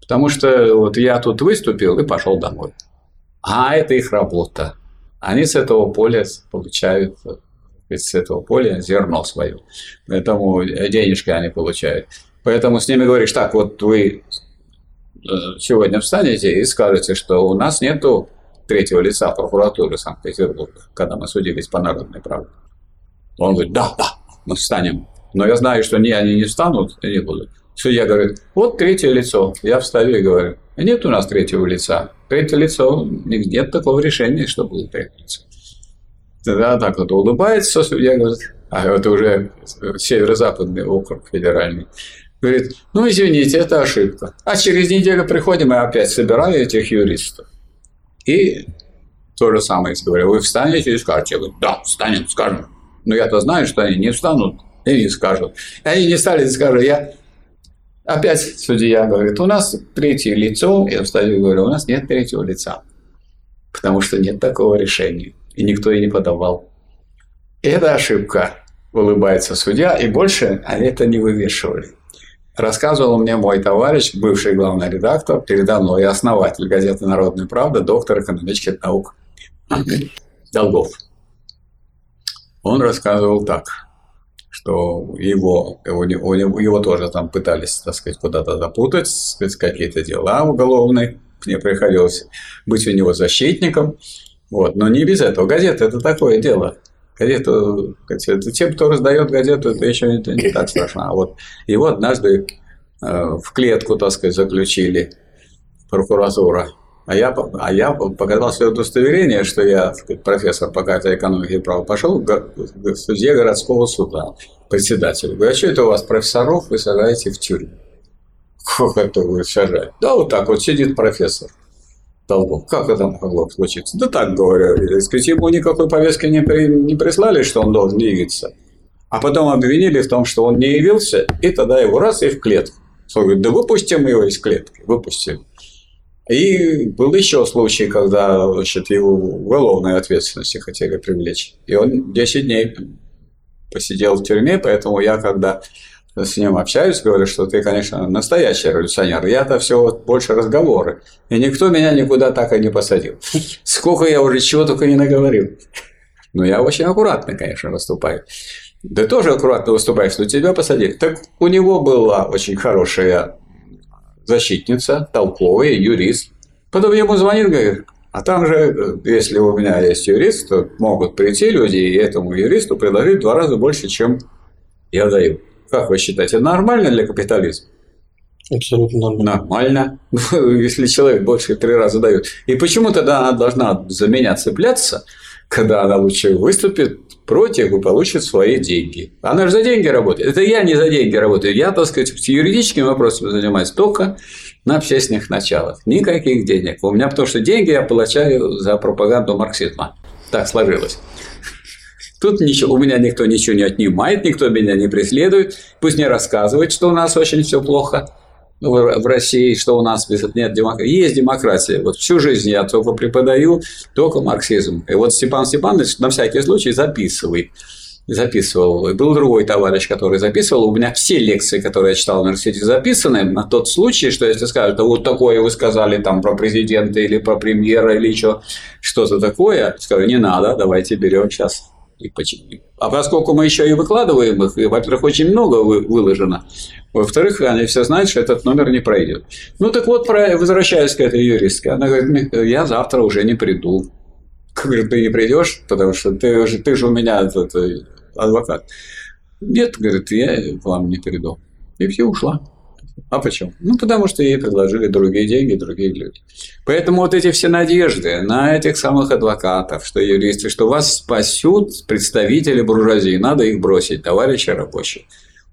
Потому что вот я тут выступил и пошел домой. А это их работа. Они с этого поля получают с этого поля зерно свое. Поэтому денежки они получают. Поэтому с ними говоришь, так, вот вы э, сегодня встанете и скажете, что у нас нету третьего лица прокуратуры Санкт-Петербурга, когда мы судились по народной правде. Он говорит, да, да, мы встанем. Но я знаю, что ни они не встанут и не будут. Судья говорит, вот третье лицо. Я встаю и говорю, нет у нас третьего лица. Третье лицо, нет такого решения, что будет третье лицо. Тогда так вот улыбается судья, говорит, а это уже северо-западный округ федеральный. Говорит, ну извините, это ошибка. А через неделю приходим и опять собираю этих юристов. И то же самое, говорю, вы встанете и скажете, я говорю, да, встанем, скажем. Но я-то знаю, что они не встанут и не скажут. Они не стали скажут, я опять судья говорит, у нас третье лицо, я встаю и говорю, у нас нет третьего лица, потому что нет такого решения и никто и не подавал. Это ошибка, улыбается судья, и больше они это не вывешивали. Рассказывал мне мой товарищ, бывший главный редактор, передо мной и основатель газеты «Народная правда», доктор экономических наук Долгов. Он рассказывал так, что его, его, его, тоже там пытались, так сказать, куда-то запутать, сказать, какие-то дела уголовные. Мне приходилось быть у него защитником. Вот. Но не без этого. Газета – это такое дело. Газету, это тем, кто раздает газету, это еще не, не так страшно. А вот его однажды э, в клетку, так сказать, заключили прокуратура. А я, а я показал свое удостоверение, что я профессор по карте экономики и права. Пошел к судье городского суда, председателю. Говорю, а что это у вас профессоров вы сажаете в тюрьму? Как это вы сажаете? Да, вот так вот сидит профессор долгов. Как это могло случиться? Да так говорю. Сказать, ему никакой повестки не, при, не прислали, что он должен явиться. А потом обвинили в том, что он не явился, и тогда его раз и в клетку. Он говорит, да выпустим его из клетки, выпустим. И был еще случай, когда значит, его уголовной ответственности хотели привлечь. И он 10 дней посидел в тюрьме, поэтому я, когда с ним общаюсь, говорю, что ты, конечно, настоящий революционер. Я-то все вот больше разговоры. И никто меня никуда так и не посадил. Сколько я уже чего только не наговорил. Но я очень аккуратно, конечно, выступаю. Да тоже аккуратно выступаешь, что тебя посадили. Так у него была очень хорошая защитница, толковая, юрист. Потом ему звонит, говорит, а там же, если у меня есть юрист, то могут прийти люди и этому юристу предложить в два раза больше, чем я даю. Как вы считаете, нормально для капитализма? Абсолютно нормально. Нормально. Если человек больше три раза дает. И почему тогда она должна за меня цепляться, когда она лучше выступит против и получит свои деньги. Она же за деньги работает. Это я не за деньги работаю. Я, так сказать, юридическими вопросами занимаюсь только на общественных началах. Никаких денег. У меня потому что деньги я получаю за пропаганду марксизма. Так сложилось. Тут ничего, у меня никто ничего не отнимает, никто меня не преследует. Пусть не рассказывает, что у нас очень все плохо в России, что у нас нет демократии. Есть демократия. Вот всю жизнь я только преподаю, только марксизм. И вот Степан Степанович на всякий случай записывает записывал. И был другой товарищ, который записывал. У меня все лекции, которые я читал в университете, записаны на тот случай, что если скажут, да вот такое вы сказали там про президента или про премьера или еще что-то такое, скажу, не надо, давайте берем сейчас и почему. А поскольку мы еще и выкладываем их, и, во-первых, очень много выложено, во-вторых, они все знают, что этот номер не пройдет. Ну так вот, возвращаясь к этой юристке, она говорит, я завтра уже не приду. Говорит, ты не придешь, потому что ты, уже, ты же у меня этот, э, адвокат. Нет, говорит, я к вам не приду. И все ушла. А почему? Ну, потому что ей предложили другие деньги, другие люди. Поэтому вот эти все надежды на этих самых адвокатов, что юристы, что вас спасут представители буржуазии, надо их бросить, товарищи рабочие.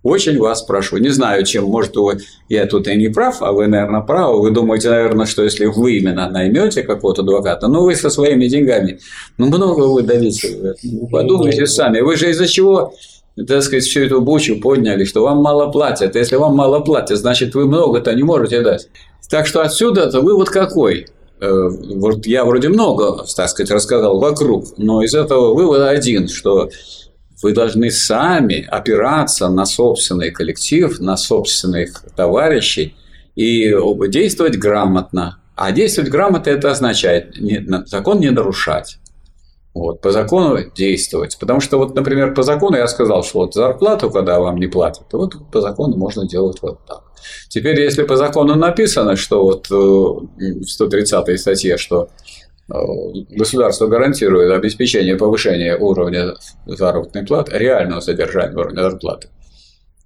Очень вас прошу. Не знаю, чем, может, вы, я тут и не прав, а вы, наверное, правы. Вы думаете, наверное, что если вы именно наймете какого-то адвоката, ну, вы со своими деньгами, ну, много вы дадите. Подумайте сами. Вы же из-за чего так сказать, всю эту бучу подняли, что вам мало платят. Если вам мало платят, значит, вы много-то не можете дать. Так что отсюда-то вывод какой? Э, вот я вроде много, так сказать, рассказал вокруг, но из этого вывод один, что вы должны сами опираться на собственный коллектив, на собственных товарищей и действовать грамотно. А действовать грамотно это означает закон не нарушать. Вот, по закону действовать. Потому что, вот, например, по закону я сказал, что вот зарплату, когда вам не платят, вот по закону можно делать вот так. Теперь, если по закону написано, что вот э, в 130 статье, что э, государство гарантирует обеспечение повышения уровня заработной платы, реального содержания уровня зарплаты,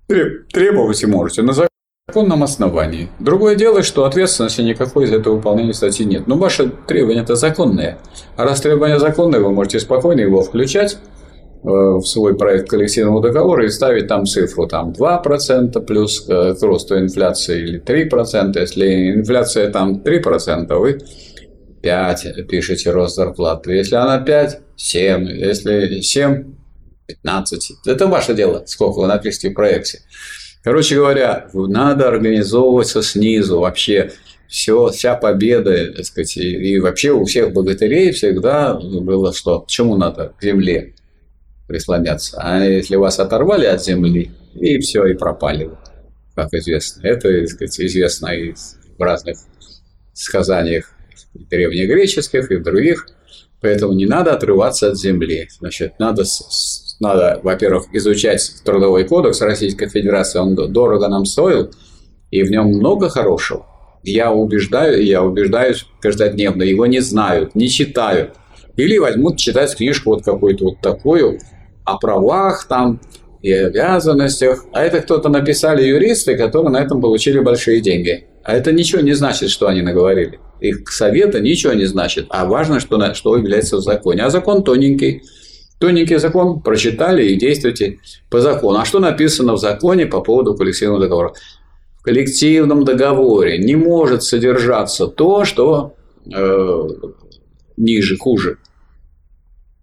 требовать и можете на законном основании. Другое дело, что ответственности никакой за это выполнение статьи нет. Но ваши требования это законные. А раз требования законные, вы можете спокойно его включать э, в свой проект коллективного договора и ставить там цифру там 2% плюс к росту инфляции или 3%. Если инфляция там 3%, вы 5 пишете рост зарплаты. Если она 5, 7. Если 7, 15. Это ваше дело, сколько вы напишите в проекте. Короче говоря, надо организовываться снизу вообще. Все, вся победа, так сказать, и вообще у всех богатырей всегда было что? Чему надо? К земле прислоняться. А если вас оторвали от земли, и все, и пропали, как известно. Это, так сказать, известно и в разных сказаниях древнегреческих и других. Поэтому не надо отрываться от земли. Значит, надо надо, во-первых, изучать Трудовой кодекс Российской Федерации, он дорого нам стоил, и в нем много хорошего. Я убеждаю, я убеждаюсь каждодневно, его не знают, не читают. Или возьмут читать книжку вот какую-то вот такую о правах там и обязанностях. А это кто-то написали юристы, которые на этом получили большие деньги. А это ничего не значит, что они наговорили. Их совета ничего не значит. А важно, что, что является в законе. А закон тоненький. Тоненький закон прочитали и действуйте по закону. А что написано в законе по поводу коллективного договора? В коллективном договоре не может содержаться то, что э, ниже, хуже,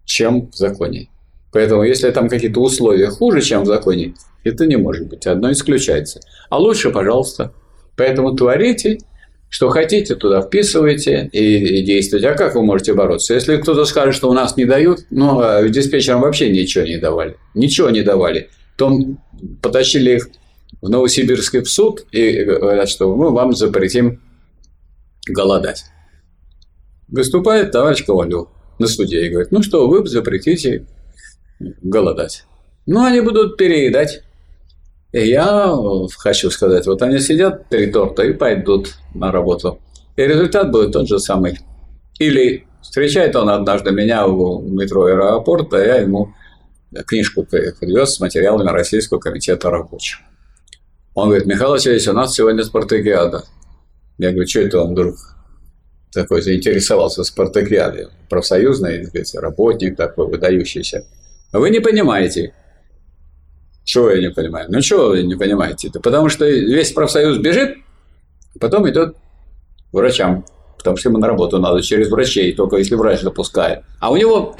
чем в законе. Поэтому, если там какие-то условия хуже, чем в законе, это не может быть. Одно исключается. А лучше, пожалуйста. Поэтому творите что хотите, туда вписываете и, и действуйте. А как вы можете бороться? Если кто-то скажет, что у нас не дают, ну, а диспетчерам вообще ничего не давали. Ничего не давали. Потом потащили их в Новосибирский в суд и говорят, что мы вам запретим голодать. Выступает товарищ Ковалев на суде и говорит, ну что, вы запретите голодать. Ну, они будут переедать. Я хочу сказать, вот они сидят три торта и пойдут на работу. И результат будет тот же самый. Или встречает он однажды меня в метро аэропорта, я ему книжку привез с материалами Российского комитета рабочих. Он говорит, Михаил Васильевич, у нас сегодня спартакиада. Я говорю, что это он вдруг такой заинтересовался спартакиадой? Профсоюзный, сказать, работник такой выдающийся. Вы не понимаете. Чего я не понимаю? Ну, чего вы не понимаете? Это потому что весь профсоюз бежит, потом идет врачам, потому что ему на работу надо через врачей, только если врач допускает. А у него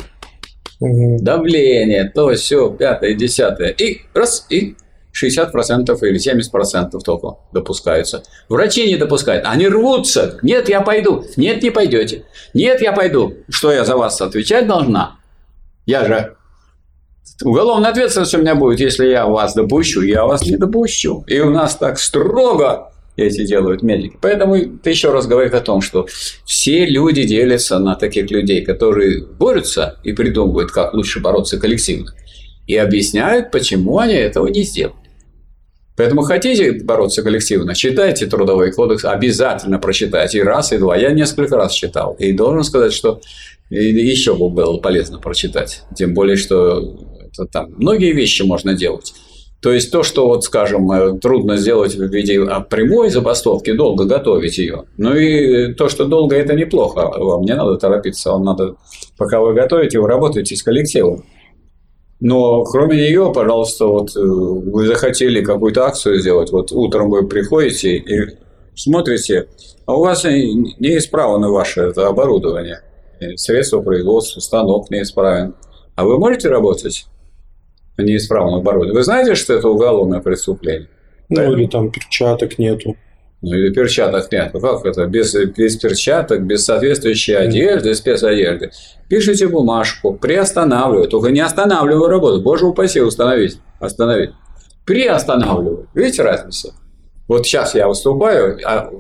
давление, то все, пятое, десятое. И раз, и 60% или 70% только допускаются. Врачи не допускают. Они рвутся. Нет, я пойду. Нет, не пойдете. Нет, я пойду. Что я за вас отвечать должна? Я же Уголовная ответственность у меня будет, если я вас допущу, я вас не допущу. И у нас так строго эти делают медики. Поэтому ты еще раз говоришь о том, что все люди делятся на таких людей, которые борются и придумывают, как лучше бороться коллективно, и объясняют, почему они этого не сделали. Поэтому хотите бороться коллективно, читайте Трудовой кодекс, обязательно прочитайте и раз, и два. Я несколько раз читал. И должен сказать, что еще бы было полезно прочитать. Тем более, что там многие вещи можно делать. То есть то, что, вот, скажем, э, трудно сделать в виде а, прямой забастовки, долго готовить ее. Ну и то, что долго, это неплохо. Вам не надо торопиться, вам надо, пока вы готовите, вы работаете с коллективом. Но кроме нее, пожалуйста, вот э, вы захотели какую-то акцию сделать, вот утром вы приходите и смотрите, а у вас неисправно ваше это оборудование, средства производства, станок неисправен. А вы можете работать на неисправном оборудовании? Вы знаете, что это уголовное преступление? Ну, да? или там перчаток нету. Ну, или перчаток нет. Ну, как это? Без, без перчаток, без соответствующей одежды, спецодежды. Пишите бумажку, приостанавливаю. Только не останавливаю работу. Боже упаси, установить. Остановить. Приостанавливаю. Видите разницу? Вот сейчас я выступаю, а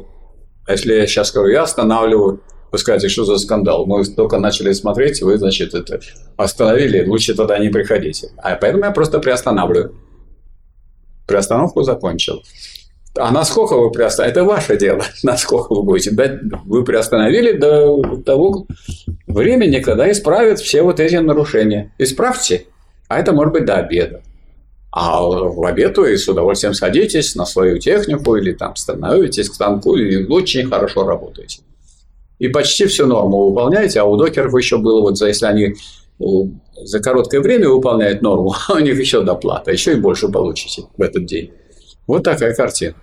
если я сейчас скажу, я останавливаю, вы скажете, что за скандал? Мы только начали смотреть, вы, значит, это остановили, лучше тогда не приходите. А поэтому я просто приостанавливаю. Приостановку закончил. А насколько вы приостановили? Это ваше дело, насколько вы будете. Вы приостановили до того времени, когда исправят все вот эти нарушения. Исправьте. А это может быть до обеда. А в обед вы с удовольствием садитесь на свою технику или там становитесь к станку и очень хорошо работаете. И почти всю норму выполняете, а у докеров еще было, вот за если они за короткое время выполняют норму, у них еще доплата, еще и больше получите в этот день. Вот такая картина.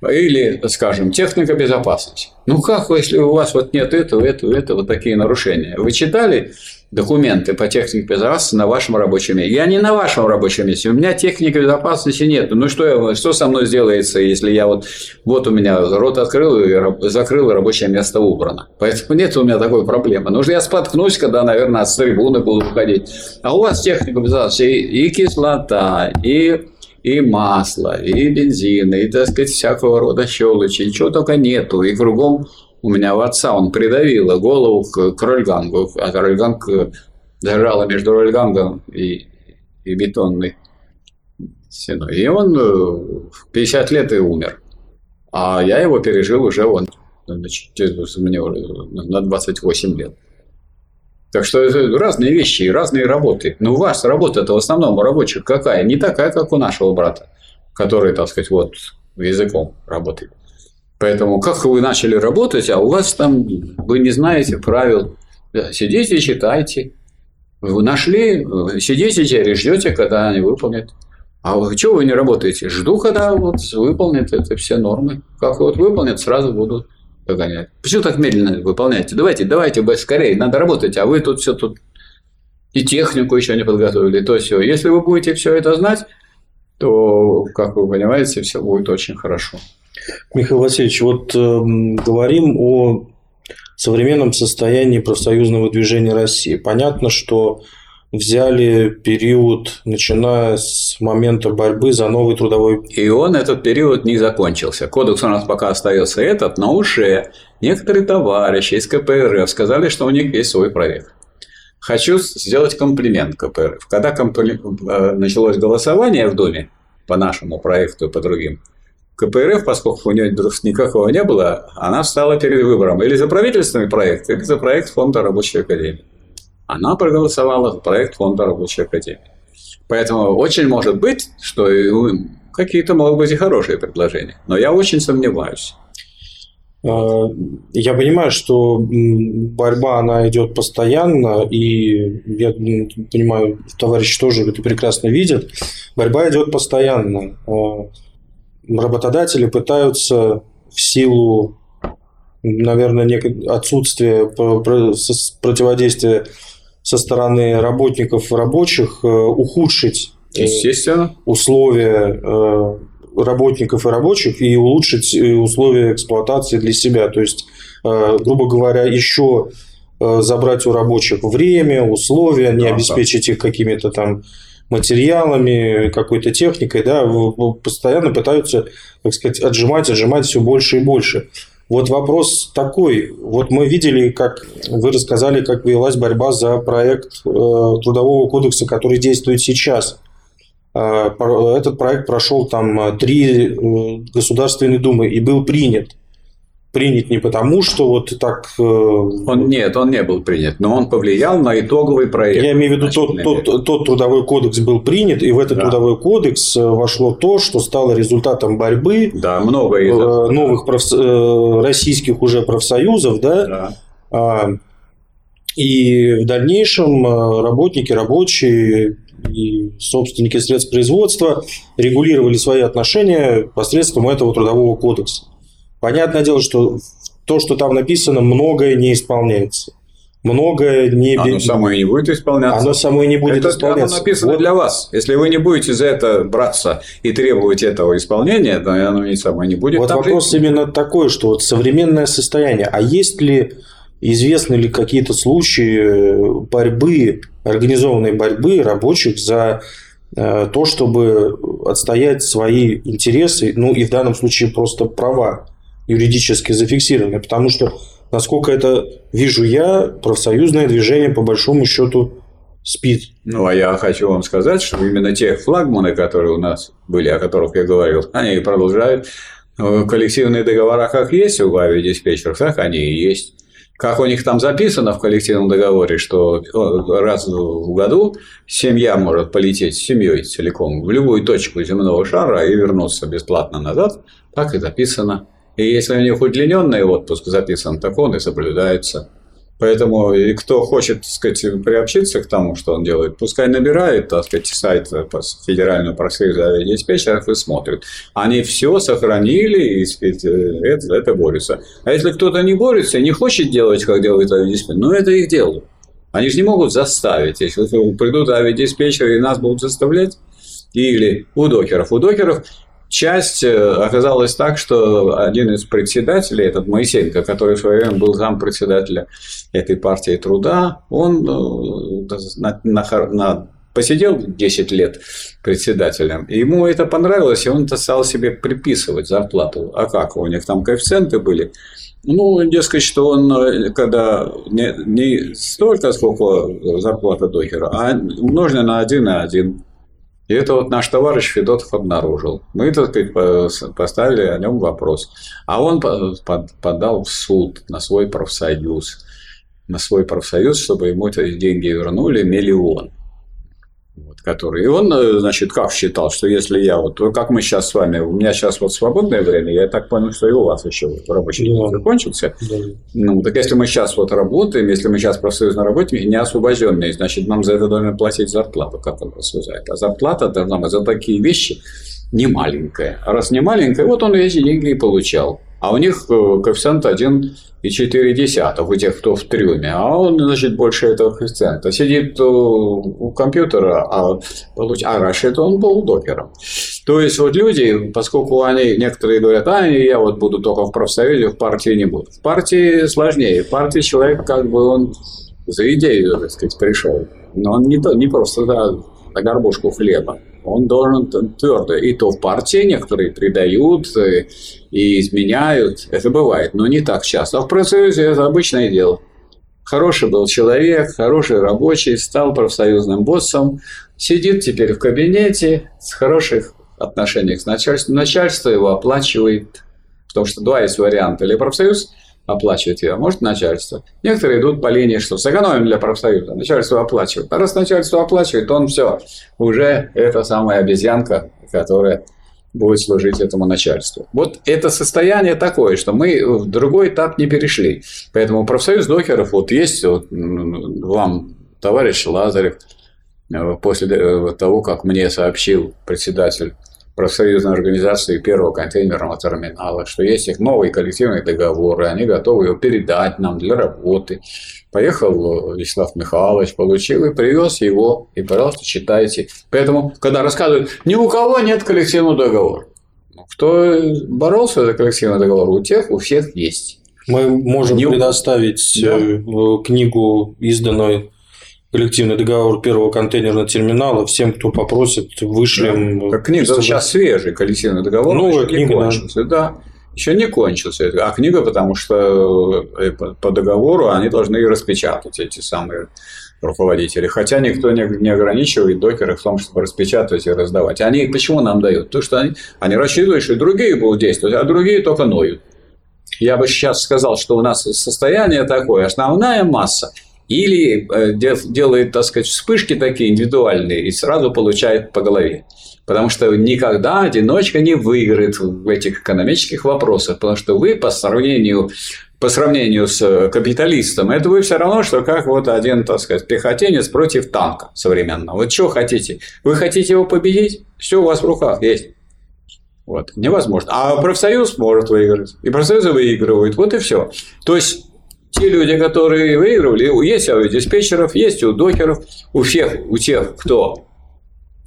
Или, скажем, техника безопасности. Ну как, если у вас вот нет этого, этого, этого, такие нарушения? Вы читали документы по технике безопасности на вашем рабочем месте? Я не на вашем рабочем месте, у меня техники безопасности нет. Ну что, я, что со мной сделается, если я вот, вот у меня рот открыл и закрыл, и рабочее место убрано? Поэтому нет у меня такой проблемы. Нужно я споткнусь, когда, наверное, с трибуны буду выходить. А у вас техника безопасности и, и кислота, и и масло, и бензин, и, так сказать, всякого рода щелочи, ничего только нету. И кругом у меня у отца он придавило голову к, к а рольганг зажало между рольгангом и, и бетонной стеной. И он э, в 50 лет и умер. А я его пережил уже он, значит, мне на 28 лет. Так что это разные вещи и разные работы. Но у вас работа-то в основном у рабочих какая? Не такая, как у нашего брата, который, так сказать, вот языком работает. Поэтому как вы начали работать, а у вас там вы не знаете правил. Сидите, читайте. Вы нашли, сидите и ждете, когда они выполнят. А вы, чего вы не работаете? Жду, когда вот выполнят это все нормы. Как вот выполнят, сразу будут погонять. Почему так медленно выполняете? Давайте, давайте скорее, надо работать, а вы тут все тут и технику еще не подготовили, то все. Если вы будете все это знать, то, как вы понимаете, все будет очень хорошо. Михаил Васильевич, вот э, говорим о современном состоянии профсоюзного движения России. Понятно, что взяли период, начиная с момента борьбы за новый трудовой... И он, этот период, не закончился. Кодекс у нас пока остается этот, но уже некоторые товарищи из КПРФ сказали, что у них есть свой проект. Хочу сделать комплимент КПРФ. Когда компли... Э, началось голосование в Думе по нашему проекту и по другим, КПРФ, поскольку у нее никакого не было, она встала перед выбором или за правительственный проект, или за проект Фонда рабочей академии. Она проголосовала за проект Фонда рабочей академии. Поэтому очень может быть, что какие-то могут быть и хорошие предложения. Но я очень сомневаюсь. А, я понимаю, что борьба, она идет постоянно, и я понимаю, товарищи тоже это прекрасно видят. Борьба идет постоянно. А, работодатели пытаются в силу, наверное, отсутствия противодействия со стороны работников рабочих э, ухудшить э, Естественно. условия э, работников и рабочих и улучшить условия эксплуатации для себя. То есть, грубо говоря, еще забрать у рабочих время, условия, не да, обеспечить да. их какими-то там материалами, какой-то техникой, да, постоянно пытаются, так сказать, отжимать, отжимать все больше и больше. Вот вопрос такой. Вот мы видели, как вы рассказали, как велась борьба за проект э, Трудового кодекса, который действует сейчас. Э, этот проект прошел там три э, Государственной Думы и был принят принят не потому, что вот так... Э, он, нет, он не был принят, но он повлиял на итоговый проект. Я имею в виду, тот, тот, тот трудовой кодекс был принят, и в этот да. трудовой кодекс э, вошло то, что стало результатом борьбы да, много из э, новых профс... российских уже профсоюзов, да, да. А, и в дальнейшем работники, рабочие и собственники средств производства регулировали свои отношения посредством этого трудового кодекса. Понятное дело, что то, что там написано, многое не исполняется. Многое не... Оно само и не будет исполняться. Оно само и не будет это, исполняться. Оно написано вот. для вас. Если вы не будете за это браться и требовать этого исполнения, то оно не само не будет. Вот вопрос жить. именно такой, что вот современное состояние. А есть ли, известны ли какие-то случаи борьбы, организованной борьбы рабочих за э, то, чтобы отстоять свои интересы, ну и в данном случае просто права юридически зафиксированы, потому что, насколько это вижу я, профсоюзное движение по большому счету спит. Ну, а я хочу вам сказать, что именно те флагманы, которые у нас были, о которых я говорил, они продолжают. Коллективные договора как есть у авиадиспетчеров, так они и есть. Как у них там записано в коллективном договоре, что раз в году семья может полететь с семьей целиком в любую точку земного шара и вернуться бесплатно назад, так и записано и если у них удлиненный отпуск записан, так он и соблюдается. Поэтому и кто хочет, так сказать, приобщиться к тому, что он делает, пускай набирает, так сказать, сайт Федерального профсоюза авиадиспетчеров и смотрит. Они все сохранили и, сказать, это, это борются. А если кто-то не борется, не хочет делать, как делает авиадиспетчер, ну, это их дело. Они же не могут заставить. Если придут авиадиспетчеры и нас будут заставлять, или у докеров. У докеров часть э, оказалась так, что один из председателей, этот Моисенко, который в свое время был зампредседателя этой партии труда, он э, на, на, на, посидел 10 лет председателем, и ему это понравилось, и он это стал себе приписывать зарплату. А как? У них там коэффициенты были. Ну, дескать, что он, э, когда не, не столько, сколько зарплата докера, а умноженное на 1 на 1. И это вот наш товарищ Федотов обнаружил. Мы, так сказать, поставили о нем вопрос. А он подал в суд на свой профсоюз. На свой профсоюз, чтобы ему эти деньги вернули миллион который. И он, э, значит, как считал, что если я вот, как мы сейчас с вами, у меня сейчас вот свободное время, я так понял, что и у вас еще вот рабочий день да. закончился. Да. Ну, так если мы сейчас вот работаем, если мы сейчас профсоюзно работаем, не освобожденные, значит, нам за это должны платить зарплату, как он рассуждает. А зарплата должна быть за такие вещи не маленькая. А раз не маленькая, вот он эти деньги и получал. А у них э, коэффициент 1,4 у тех, кто в трюме. А он, значит, больше этого коэффициента. Сидит у компьютера, а, получ... а раньше это он был докером. То есть, вот люди, поскольку они, некоторые говорят, а, я вот буду только в профсоюзе, в партии не буду. В партии сложнее. В партии человек, как бы, он за идею, так сказать, пришел. но он не, то, не просто да, на горбушку хлеба. Он должен твердо. И то в партии некоторые предают э, и изменяют. Это бывает, но не так часто. А в профсоюзе это обычное дело. Хороший был человек, хороший рабочий, стал профсоюзным боссом, сидит теперь в кабинете с хороших отношениях с начальством. Начальство его оплачивает, потому что два есть варианта. Или профсоюз оплачивает его, а может начальство. Некоторые идут по линии, что сэкономим для профсоюза, начальство оплачивает. А раз начальство оплачивает, он все, уже это самая обезьянка, которая будет служить этому начальству. Вот это состояние такое, что мы в другой этап не перешли. Поэтому профсоюз докеров, вот есть вот, вам товарищ Лазарев, э, после э, того, как мне сообщил председатель профсоюзной организации первого контейнерного терминала, что есть их новые коллективные договоры, они готовы его передать нам для работы. Поехал Вячеслав Михайлович, получил и привез его, и, пожалуйста, читайте. Поэтому, когда рассказывают, ни у кого нет коллективного договора. Кто боролся за коллективный договор, у тех, у всех есть. Мы можем не... предоставить да. Э, книгу, изданную коллективный договор первого контейнерного терминала. Всем, кто попросит, вышлем. Да. Книга чтобы... сейчас свежий коллективный договор. Новая книга, не кончился, да. да. Еще не кончился. А книга, потому что э, по договору они должны распечатать эти самые руководители. Хотя никто не, не ограничивает докеров в том, чтобы распечатывать и раздавать. Они почему нам дают? То, что они, они рассчитывают, что и другие будут действовать, а другие только ноют. Я бы сейчас сказал, что у нас состояние такое, основная масса – или э, делает, так сказать, вспышки такие индивидуальные и сразу получает по голове. Потому что никогда одиночка не выиграет в этих экономических вопросах, потому что вы по сравнению по сравнению с капиталистом, это вы все равно, что как вот один, так сказать, пехотинец против танка современного. Вот что хотите? Вы хотите его победить? Все у вас в руках есть. Вот. Невозможно. А профсоюз может выиграть. И профсоюзы выигрывают. Вот и все. То есть те люди, которые выигрывали, есть у диспетчеров, есть у докеров, у всех, у тех, кто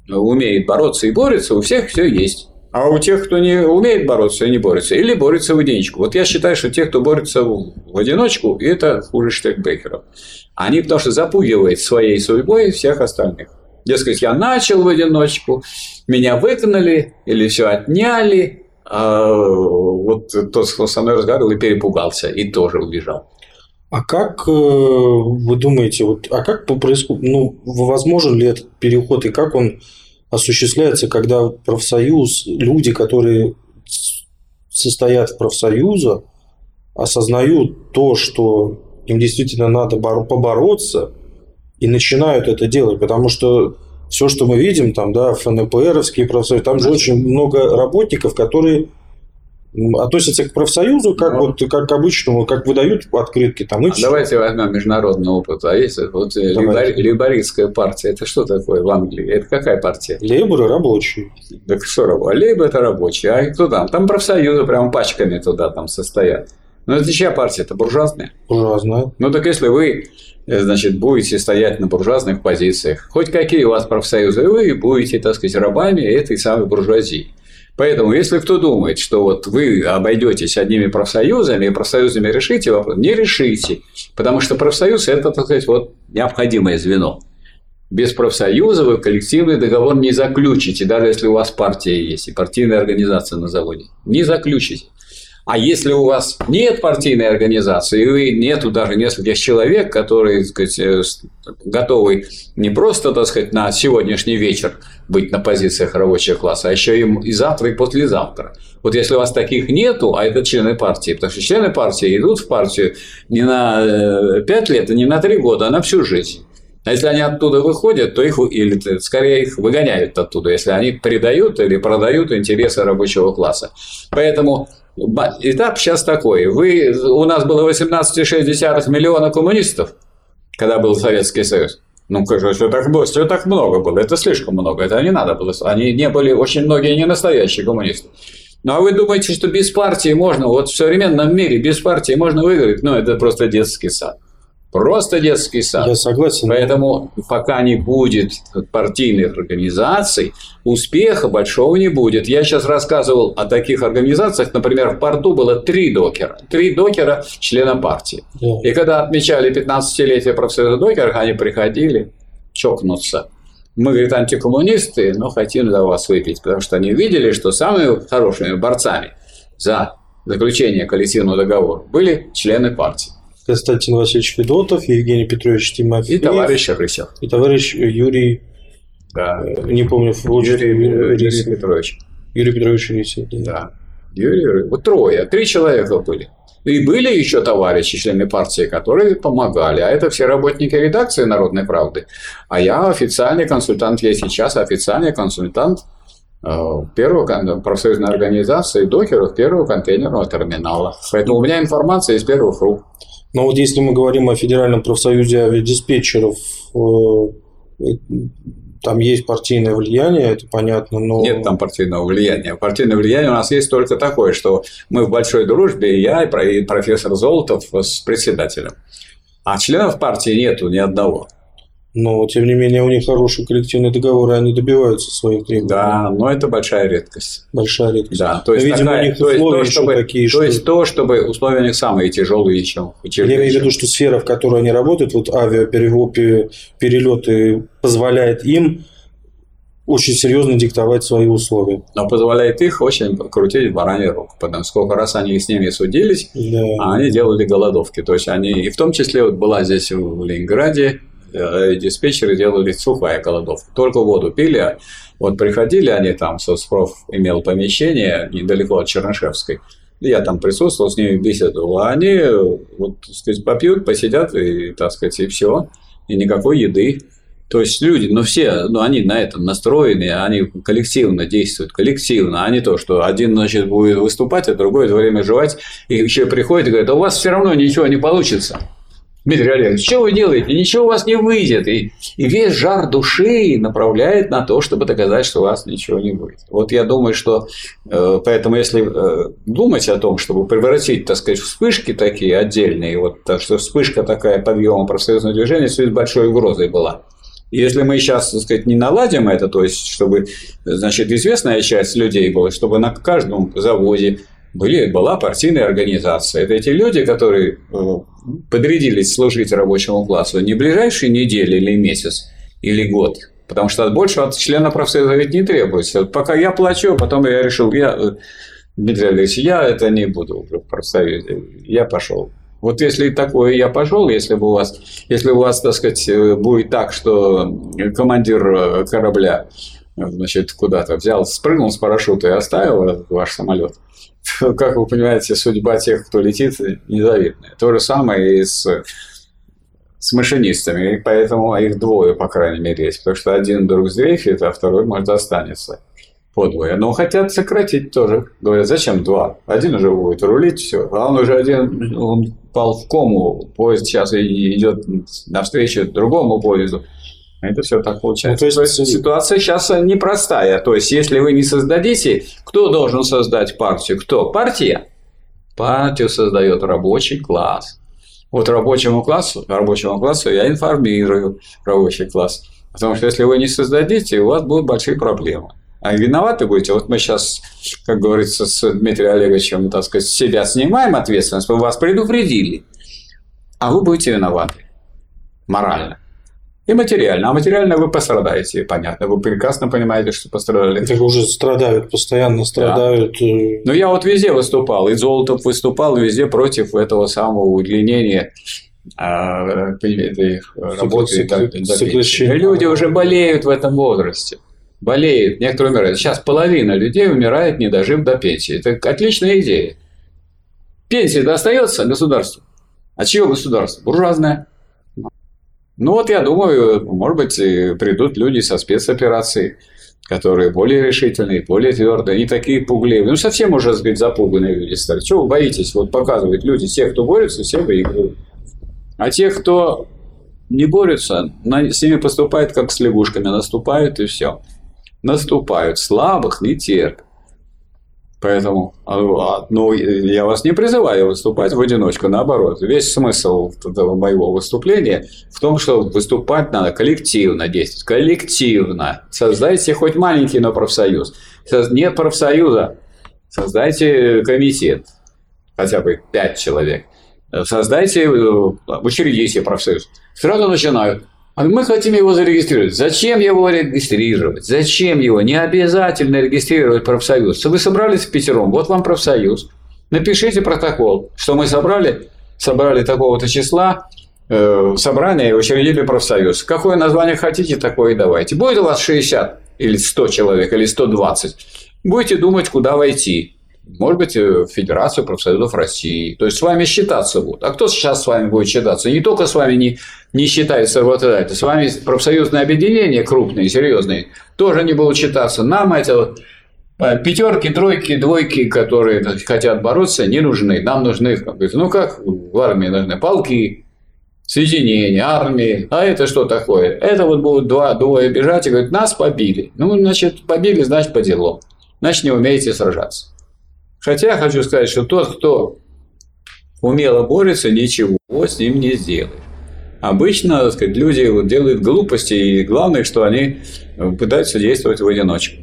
умеет бороться и борется, у всех все есть. А у тех, кто не умеет бороться и не борется, или борется в одиночку. Вот я считаю, что те, кто борется в одиночку, это хуже штекбекеров. Они потому что запугивают своей судьбой всех остальных. Дескать, я начал в одиночку, меня выгнали или все отняли, а вот тот, кто со мной разговаривал, и перепугался, и тоже убежал. А как э, вы думаете, вот, а как происходит, ну, возможен ли этот переход и как он осуществляется, когда профсоюз, люди, которые состоят в профсоюзе, осознают то, что им действительно надо побороться, и начинают это делать, потому что все, что мы видим, там, да, ФНПРовские профсоюзы, там же очень много работников, которые относятся к профсоюзу как ну, вот как к обычному, как выдают открытки там. И а давайте возьмем международный опыт. А есть вот э, лейбор, лейбористская партия, это что такое в Англии? Это какая партия? Лейборы рабочие. Так что рабочие? А лейбор это рабочие. А кто там? Там профсоюзы прям пачками туда там состоят. Ну это чья партия? Это буржуазная? Буржуазная. Ну так если вы э, значит, будете стоять на буржуазных позициях, хоть какие у вас профсоюзы, вы будете, так сказать, рабами этой самой буржуазии. Поэтому, если кто думает, что вот вы обойдетесь одними профсоюзами и профсоюзами решите вопрос, не решите, потому что профсоюз – это, так сказать, вот необходимое звено. Без профсоюза вы коллективный договор не заключите, даже если у вас партия есть и партийная организация на заводе. Не заключите. А если у вас нет партийной организации, и нету даже нескольких человек, которые, так сказать, э, готовы не просто, так сказать, на сегодняшний вечер быть на позициях рабочего класса, а еще и, и завтра, и послезавтра. Вот если у вас таких нету, а это члены партии, потому что члены партии идут в партию не на 5 э, лет, а не на 3 года, а на всю жизнь. А если они оттуда выходят, то их, или скорее их выгоняют оттуда, если они предают или продают интересы рабочего класса. Поэтому Этап сейчас такой. Вы, у нас было 18,6 миллиона коммунистов, когда был Советский Союз. Ну, же, что так, что так много было? Это слишком много, это не надо было. Они не были, очень многие не настоящие коммунисты. Ну, а вы думаете, что без партии можно, вот в современном мире без партии можно выиграть? Ну, это просто детский сад. Просто детский сад. Я согласен. Поэтому пока не будет партийных организаций, успеха большого не будет. Я сейчас рассказывал о таких организациях. Например, в порту было три докера. Три докера члена партии. Да. И когда отмечали 15-летие профсоюза докеров, они приходили чокнуться. Мы, говорит, антикоммунисты, но хотим за вас выпить, потому что они видели, что самыми хорошими борцами за заключение коллективного договора были члены партии. Константин Васильевич Федотов, Евгений Петрович Тимофеев. И товарищ Рысев. И товарищ Юрий, Да. не помню, Юрий, Юрий Рысев. Петрович. Юрий Петрович Рысев. да. Да. Юрий Вот трое, три человека были. И были еще товарищи, члены партии, которые помогали. А это все работники редакции «Народной правды». А я официальный консультант, я сейчас официальный консультант э, первого профсоюзной организации докеров первого контейнерного терминала. Поэтому у меня информация из первых рук. Но вот если мы говорим о Федеральном профсоюзе авиадиспетчеров, э, там есть партийное влияние, это понятно, но... Нет там партийного влияния. Партийное влияние у нас есть только такое, что мы в большой дружбе, и я, и профессор Золотов с председателем. А членов партии нету ни одного. Но, тем не менее, у них хорошие коллективные договоры, они добиваются своих требований. Да, но это большая редкость. Большая редкость. Да, то есть, Но, видимо, у них то условия то, чтобы, такие, то что- есть то, чтобы условия у них самые тяжелые, чем Я имею в виду, что сфера, в которой они работают, вот авиаперелеты позволяет им очень серьезно диктовать свои условия. Но позволяет их очень крутить в бараний рук. Потому сколько раз они с ними судились, Да. а они делали голодовки. То есть они, и в том числе вот была здесь в Ленинграде, диспетчеры делали сухая голодовка. Только воду пили, вот приходили они там, соцпроф имел помещение недалеко от Чернышевской, я там присутствовал, с ними беседовал, а они, вот, так сказать, попьют, посидят, и, так сказать, и все, и никакой еды. То есть люди, ну все, ну они на этом настроены, они коллективно действуют, коллективно, а не то, что один, значит, будет выступать, а другой это время жевать, и еще приходит и говорит, а у вас все равно ничего не получится. Дмитрий Олегович, что вы делаете? Ничего у вас не выйдет. И, и весь жар души направляет на то, чтобы доказать, что у вас ничего не будет. Вот я думаю, что э, поэтому если э, думать о том, чтобы превратить, так сказать, вспышки такие отдельные, вот так что вспышка такая подъема профсоюзного движения с большой угрозой была. Если мы сейчас, так сказать, не наладим это, то есть, чтобы, значит, известная часть людей была, чтобы на каждом заводе были, была партийная организация. Это эти люди, которые э, подрядились служить рабочему классу не ближайшие недели или месяц, или год, потому что больше от члена профсоюза ведь не требуется. Пока я плачу, потом я решил, я, э, Дмитрий Олегович, я это не буду уже в профсоюзе, я пошел. Вот если такое я пошел, если бы у вас, если у вас, так сказать, э, будет так, что командир корабля значит, куда-то взял, спрыгнул с парашюта и оставил ваш самолет, как вы понимаете, судьба тех, кто летит, незавидная. То же самое и с, с машинистами, и поэтому их двое, по крайней мере, есть, потому что один вдруг сдрейфит, а второй, может, останется подвое. Но хотят сократить тоже. Говорят, зачем два? Один уже будет рулить, все. А он уже один, он пал в кому. Поезд сейчас идет навстречу другому поезду. Это все так получается. Ну, то есть- ситуация сейчас непростая. То есть, если вы не создадите, кто должен создать партию? Кто? Партия. Партию создает рабочий класс. Вот рабочему классу, рабочему классу я информирую рабочий класс. Потому что если вы не создадите, у вас будут большие проблемы. А виноваты будете. Вот мы сейчас, как говорится, с Дмитрием Олеговичем, так сказать, себя снимаем ответственность, мы вас предупредили. А вы будете виноваты. Морально. И материально. А материально вы пострадаете, понятно. Вы прекрасно понимаете, что пострадали. Это уже страдают, постоянно страдают. э, Ну, я вот везде выступал, и Золотов выступал везде против этого самого удлинения а, этой работы. сокращения. Люди уже болеют в этом возрасте. Болеют, некоторые умирают. Сейчас половина людей умирает, не дожив до пенсии. Это отличная идея. Пенсия достается государству. А чье государство? Буржуазное. Ну вот я думаю, может быть, придут люди со спецоперацией, которые более решительные, более твердые, не такие пугливые. Ну, совсем уже, так сказать, запуганные люди стали. Чего вы боитесь? Вот показывают люди, те, кто борются, все выигрывают. А те, кто не борются, на- с ними поступают как с лягушками, наступают и все. Наступают, слабых не терпят. Поэтому, а, а, ну, я вас не призываю выступать в одиночку, наоборот. Весь смысл этого моего выступления в том, что выступать надо коллективно действовать. Коллективно. Создайте хоть маленький, но профсоюз. Нет профсоюза, создайте комитет, хотя бы пять человек. Создайте, э, учредите профсоюз. Сразу начинают. А мы хотим его зарегистрировать. Зачем его регистрировать? Зачем его? Не обязательно регистрировать профсоюз. Вы собрались в пятером, вот вам профсоюз. Напишите протокол, что мы собрали, собрали такого-то числа, э, собрание и учредили профсоюз. Какое название хотите, такое и давайте. Будет у вас 60 или 100 человек, или 120. Будете думать, куда войти может быть, э, в Федерацию профсоюзов России. То есть с вами считаться будут. А кто сейчас с вами будет считаться? Не только с вами не, не считается работодатель, с вами профсоюзные объединения крупные, серьезные, тоже не будут считаться. Нам это э, пятерки, тройки, двойки, которые хотят бороться, не нужны. Нам нужны, как ну как в армии нужны полки, соединения, армии. А это что такое? Это вот будут два, двое бежать и говорят, нас побили. Ну, значит, побили, значит, по делу. Значит, не умеете сражаться. Хотя я хочу сказать, что тот, кто умело борется, ничего с ним не сделает. Обычно, так сказать, люди делают глупости, и главное, что они пытаются действовать в одиночку.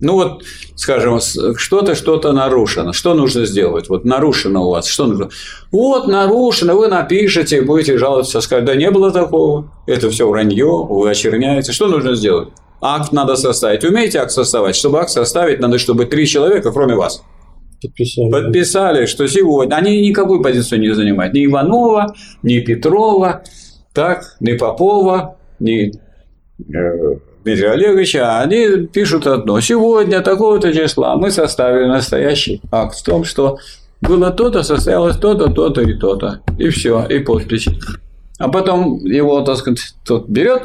Ну вот, скажем, что-то, что-то нарушено. Что нужно сделать? Вот нарушено у вас. Что нужно? Вот нарушено, вы напишете, будете жаловаться, сказать, да не было такого. Это все вранье, вы очерняете. Что нужно сделать? Акт надо составить. Умеете акт составить? Чтобы акт составить, надо, чтобы три человека, кроме вас, Подписали. Подписали, что сегодня они никакую позицию не занимают. Ни Иванова, ни Петрова, так, ни Попова, ни э, Дмитрия Олеговича. Они пишут одно. Сегодня такого-то числа мы составили настоящий акт в том, что было то-то, состоялось то-то, то-то и то-то. И все, и подпись. А потом его, так сказать, тот берет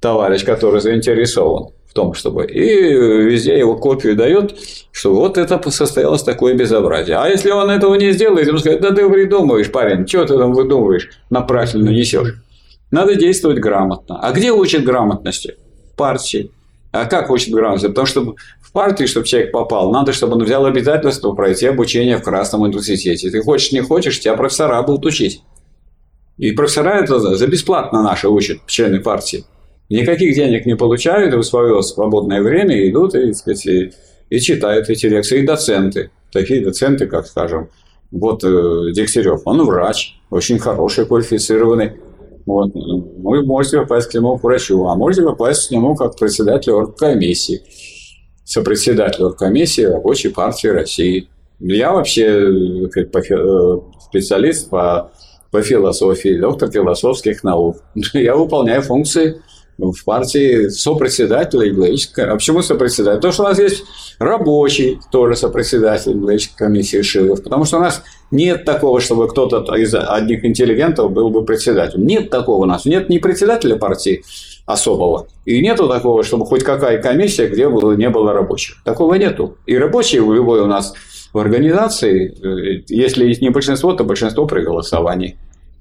товарищ, который заинтересован, в том, чтобы и везде его копию дает, что вот это состоялось такое безобразие. А если он этого не сделает, ему скажет, да ты придумываешь, парень, что ты там выдумываешь, направленно несешь. Надо действовать грамотно. А где учат грамотности? Партии. А как учат грамотности? Потому что в партии, чтобы человек попал, надо, чтобы он взял обязательство пройти обучение в Красном университете. Ты хочешь, не хочешь, тебя профессора будут учить. И профессора это за бесплатно наши учат, члены партии никаких денег не получают, в свое свободное время идут и, сказать, и, и читают эти лекции. И доценты, такие доценты, как, скажем, вот э, Дегтярев, он врач, очень хороший, квалифицированный. Вот. Вы можете попасть к нему к врачу, а можете попасть к нему как председатель оргкомиссии, сопредседатель оргкомиссии Рабочей партии России. Я вообще э, э, специалист по, по философии, доктор философских наук. Я выполняю функции в партии сопредседателя экологической. А почему сопредседатель? Потому что у нас есть рабочий, тоже сопредседатель экологической комиссии Шилов. Потому что у нас нет такого, чтобы кто-то из одних интеллигентов был бы председателем. Нет такого у нас. Нет ни председателя партии особого. И нету такого, чтобы хоть какая комиссия, где было, не было рабочих. Такого нету. И рабочие в любой у нас в организации, э, если не большинство, то большинство при голосовании.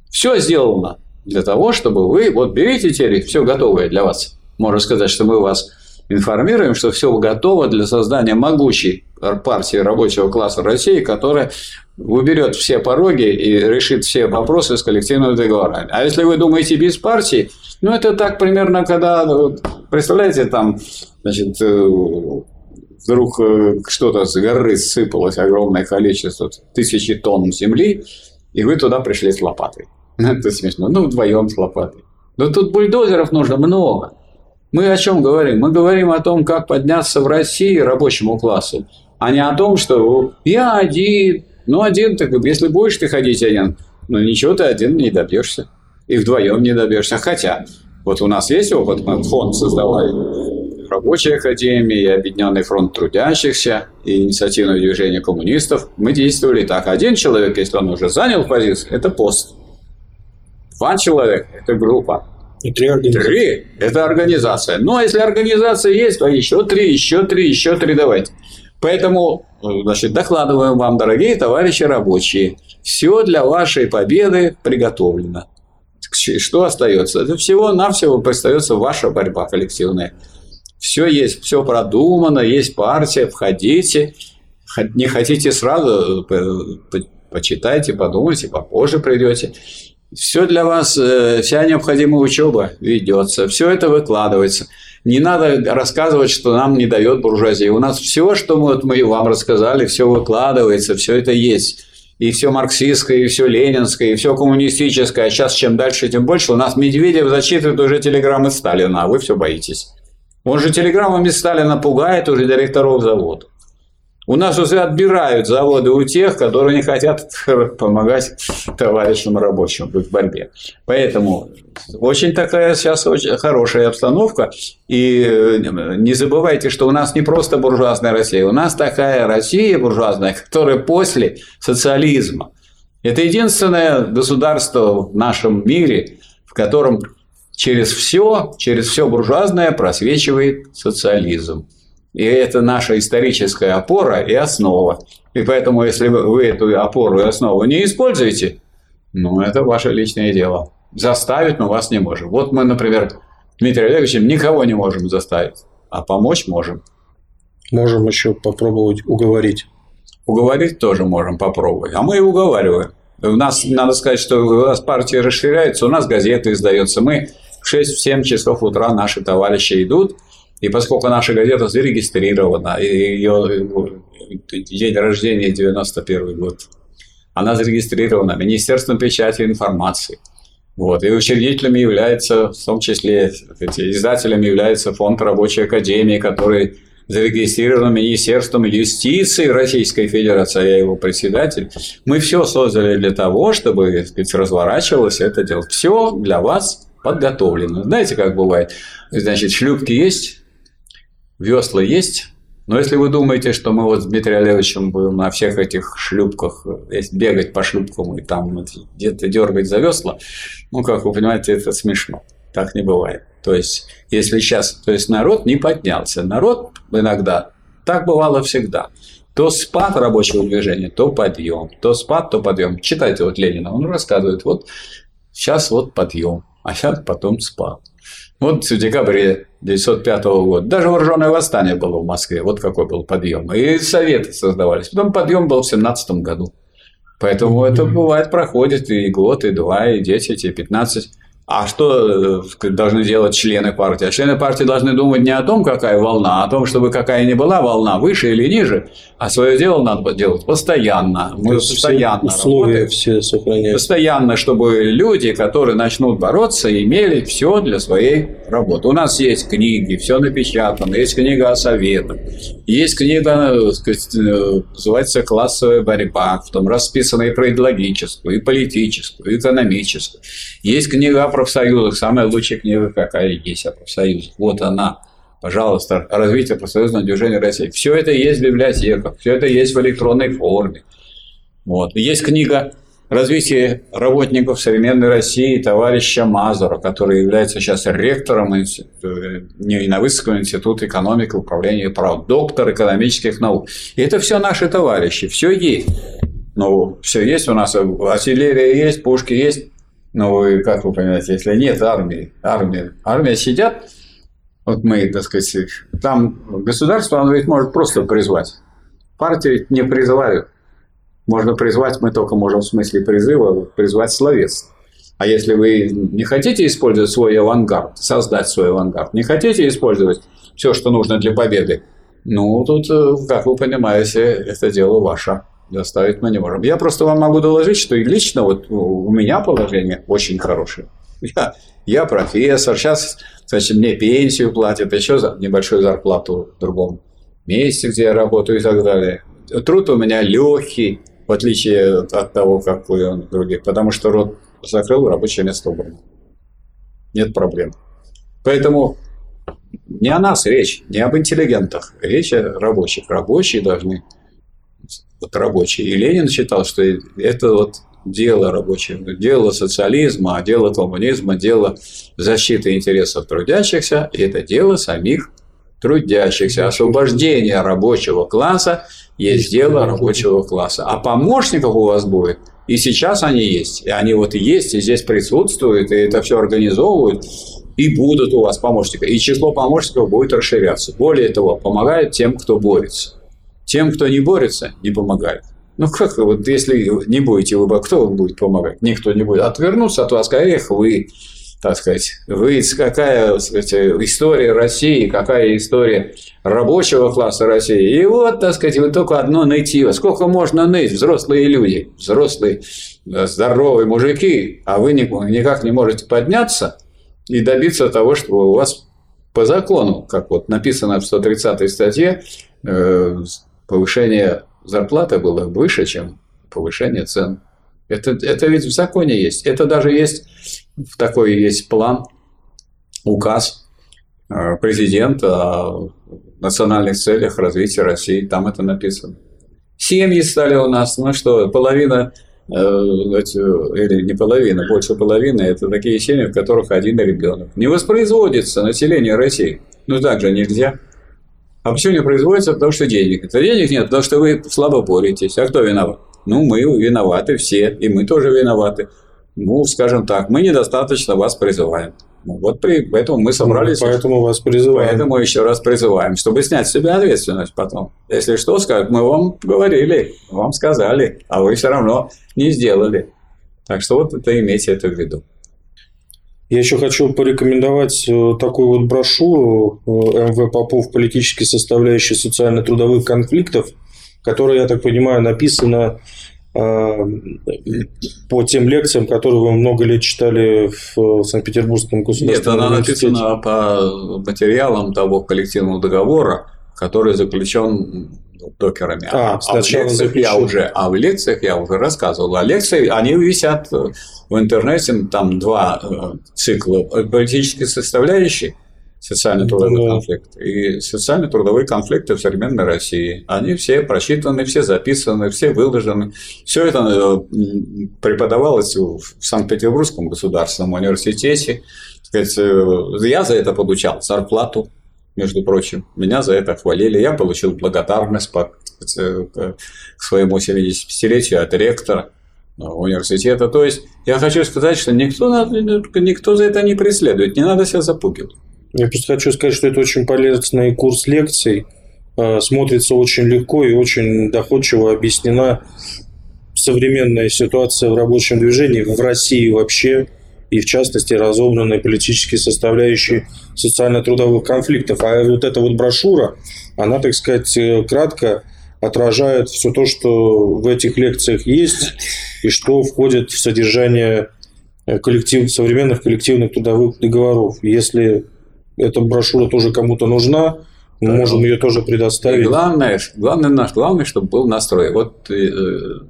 Все сделано для того, чтобы вы, вот берите теперь все готовое для вас. Можно сказать, что мы вас информируем, что все готово для создания могучей партии рабочего класса России, которая уберет все пороги и решит все вопросы с коллективным договорами. А если вы думаете без партии, ну это так примерно, когда, представляете, там, значит, э, вдруг э, что-то с горы сыпалось огромное количество, тысячи тонн земли, и вы туда пришли с лопатой. Это смешно. Ну, вдвоем с лопатой. Но тут бульдозеров нужно много. Мы о чем говорим? Мы говорим о том, как подняться в России рабочему классу, а не о том, что я один. Ну, один, так если будешь ты ходить один, ну ничего ты один не добьешься. И вдвоем не добьешься. Хотя, вот у нас есть опыт, мы фонд создавали рабочей академии, и Объединенный фронт трудящихся, и инициативное движение коммунистов. Мы действовали так. Один человек, если он уже занял позицию, это пост. Два человека – это группа. И три организации. Три – это организация. Ну, а если организация есть, то еще три, еще три, еще три давайте. Поэтому, значит, докладываем вам, дорогие товарищи рабочие, все для вашей победы приготовлено. Что остается? Это всего-навсего остается ваша борьба коллективная. Все есть, все продумано, есть партия, входите. Не хотите сразу, э, почитайте, подумайте, попозже придете. Все для вас, э, вся необходимая учеба ведется, все это выкладывается. Не надо рассказывать, что нам не дает буржуазия. У нас все, что мы, вот мы вам рассказали, все выкладывается, все это есть. и все марксистское, и все ленинское, и все коммунистическое, а сейчас чем дальше, тем больше. У нас Медведев зачитывает уже телеграммы Сталина, а вы все боитесь. Он же телеграммами Сталина пугает уже директоров завода. У нас уже отбирают заводы у тех, которые не хотят помогать товарищам рабочим в борьбе. Поэтому очень такая сейчас очень хорошая обстановка. И э, не забывайте, что у нас не просто буржуазная Россия, у нас такая Россия буржуазная, которая после социализма. Это единственное государство в нашем мире, в котором через все, через все буржуазное просвечивает социализм. И это наша историческая опора и основа. И поэтому, если вы эту опору и основу не используете, ну, это ваше личное дело. Заставить мы вас не можем. Вот мы, например, Дмитрий Олеговичем никого не можем заставить, а помочь можем. Можем еще попробовать уговорить. Уговорить тоже можем попробовать. А мы и уговариваем. У нас, надо сказать, что у нас партия расширяется, у нас газеты издаются. Мы в 6-7 часов утра наши товарищи идут – и поскольку наша газета зарегистрирована, ее день рождения 91 год, она зарегистрирована Министерством печати и информации. Вот. И учредителями является, в том числе, эти, издателями является Фонд Рабочей Академии, который зарегистрирован Министерством юстиции Российской Федерации, а я его председатель. Мы все создали для того, чтобы сказать, разворачивалось это дело. Все для вас подготовлено. Знаете, как бывает? Значит, шлюпки есть, Весла есть, но если вы думаете, что мы вот с Дмитрием Олеговичем будем на всех этих шлюпках бегать по шлюпкам и там где-то дергать за весла, ну, как вы понимаете, это смешно. Так не бывает. То есть, если сейчас, то есть народ не поднялся. Народ иногда, так бывало всегда. То спад рабочего движения, то подъем. То спад, то подъем. Читайте вот Ленина, он рассказывает, вот сейчас вот подъем, а сейчас потом спад. Вот в декабре 1905 года даже вооруженное восстание было в Москве. Вот какой был подъем. И советы создавались. Потом подъем был в 17 году. Поэтому это бывает, проходит и год, и два, и десять, и пятнадцать. А что э, должны делать члены партии? А члены партии должны думать не о том, какая волна, а о том, чтобы какая ни была волна, выше или ниже, а свое дело надо делать постоянно. Мы постоянно условия работаем, все сохраняем. Постоянно, чтобы люди, которые начнут бороться, имели все для своей работы. У нас есть книги, все напечатано, есть книга о советах, есть книга, э, сказать, э, называется «Классовая борьба», в том расписана и про идеологическую, и политическую, и экономическую. Есть книга о профсоюзах, самая лучшая книга, какая есть о профсоюзах. Вот она, пожалуйста, развитие профсоюзного движения России. Все это есть в библиотеках, все это есть в электронной форме. Вот. Есть книга развитие работников современной России товарища Мазура, который является сейчас ректором Инновационного института экономики, управления и прав, доктор экономических наук. И это все наши товарищи, все есть. Ну, все есть у нас, артиллерия есть, пушки есть, ну, и как вы понимаете, если нет армии, армия, армия сидят, вот мы, так сказать, там государство, оно ведь может просто призвать. Партии не призывают. Можно призвать, мы только можем в смысле призыва призвать словес. А если вы не хотите использовать свой авангард, создать свой авангард, не хотите использовать все, что нужно для победы, ну, тут, э, как вы понимаете, это дело ваше доставить мы не можем. Я просто вам могу доложить, что лично вот у меня положение очень хорошее. Я, я профессор, сейчас, значит, мне пенсию платят, еще за небольшую зарплату в другом месте, где я работаю и так далее. Труд у меня легкий, в отличие от того, как у других, потому что рот закрыл, рабочее место убрано. Нет проблем. Поэтому не о нас речь, не об интеллигентах, речь о рабочих. Рабочие должны вот рабочие. И Ленин считал, что это вот дело рабочего, дело социализма, дело коммунизма, дело защиты интересов трудящихся, и это дело самих трудящихся. Освобождение рабочего класса есть дело рабочего класса. А помощников у вас будет, и сейчас они есть, и они вот и есть, и здесь присутствуют, и это все организовывают, и будут у вас помощники. И число помощников будет расширяться. Более того, помогают тем, кто борется. Тем, кто не борется, не помогает. Ну как вот, если не будете вы, кто вам будет помогать? Никто не будет. Отвернуться от вас, эх, вы, так сказать, выйти, какая так сказать, история России, какая история рабочего класса России. И вот, так сказать, вы только одно нытье. Сколько можно ныть, взрослые люди, взрослые здоровые мужики, а вы никак не можете подняться и добиться того, чтобы у вас по закону, как вот написано в 130 статье, э, повышение зарплаты было выше, чем повышение цен. Это, это ведь в законе есть. Это даже есть, такой есть план, указ э, президента о национальных целях развития России. Там это написано. Семьи стали у нас, ну что, половина Э, или не половина, больше половины, это такие семьи, в которых один ребенок. Не воспроизводится население России. Ну так же нельзя. А почему не производится? Потому что денег. Это денег нет, потому что вы слабо боретесь. А кто виноват? Ну, мы виноваты все, и мы тоже виноваты. Ну, скажем так, мы недостаточно вас призываем. Ну, вот при, поэтому мы собрались. Поэтому вас призываем. Поэтому еще раз призываем, чтобы снять с себя ответственность потом. Если что, скажут, мы вам говорили, вам сказали, а вы все равно не сделали. Так что вот это имейте это в виду. Я еще хочу порекомендовать э, такую вот брошюру э, МВ Попов «Политические составляющие социально-трудовых конфликтов», которая, я так понимаю, написана а, по тем лекциям, которые вы много лет читали в Санкт-Петербургском государственном Нет, она написана по материалам того коллективного договора, который заключен докерами. А, а в лекциях я уже, а в лекциях я уже рассказывал. А лекции, они висят в интернете, там два э, цикла политические составляющие – социально-трудовой да. конфликт. И социально-трудовые конфликты в современной России, они все просчитаны, все записаны, все выложены. Все это э, преподавалось в Санкт-Петербургском государственном университете. Э, я за это получал зарплату, между прочим. Меня за это хвалили. Я получил благодарность по, э, к своему 75-летию от ректора университета. То есть я хочу сказать, что никто, никто за это не преследует, не надо себя запугивать. Я просто хочу сказать, что это очень полезный курс лекций. А, смотрится очень легко и очень доходчиво объяснена современная ситуация в рабочем движении в России вообще, и в частности разобранные политические составляющие социально-трудовых конфликтов. А вот эта вот брошюра, она, так сказать, э, кратко отражает все то, что в этих лекциях есть и что входит в содержание э, коллектив, современных коллективных трудовых договоров. Если эта брошюра тоже кому-то нужна, мы можем ее тоже предоставить. Главное, главное, наш, главное, чтобы был настрой. Вот, э,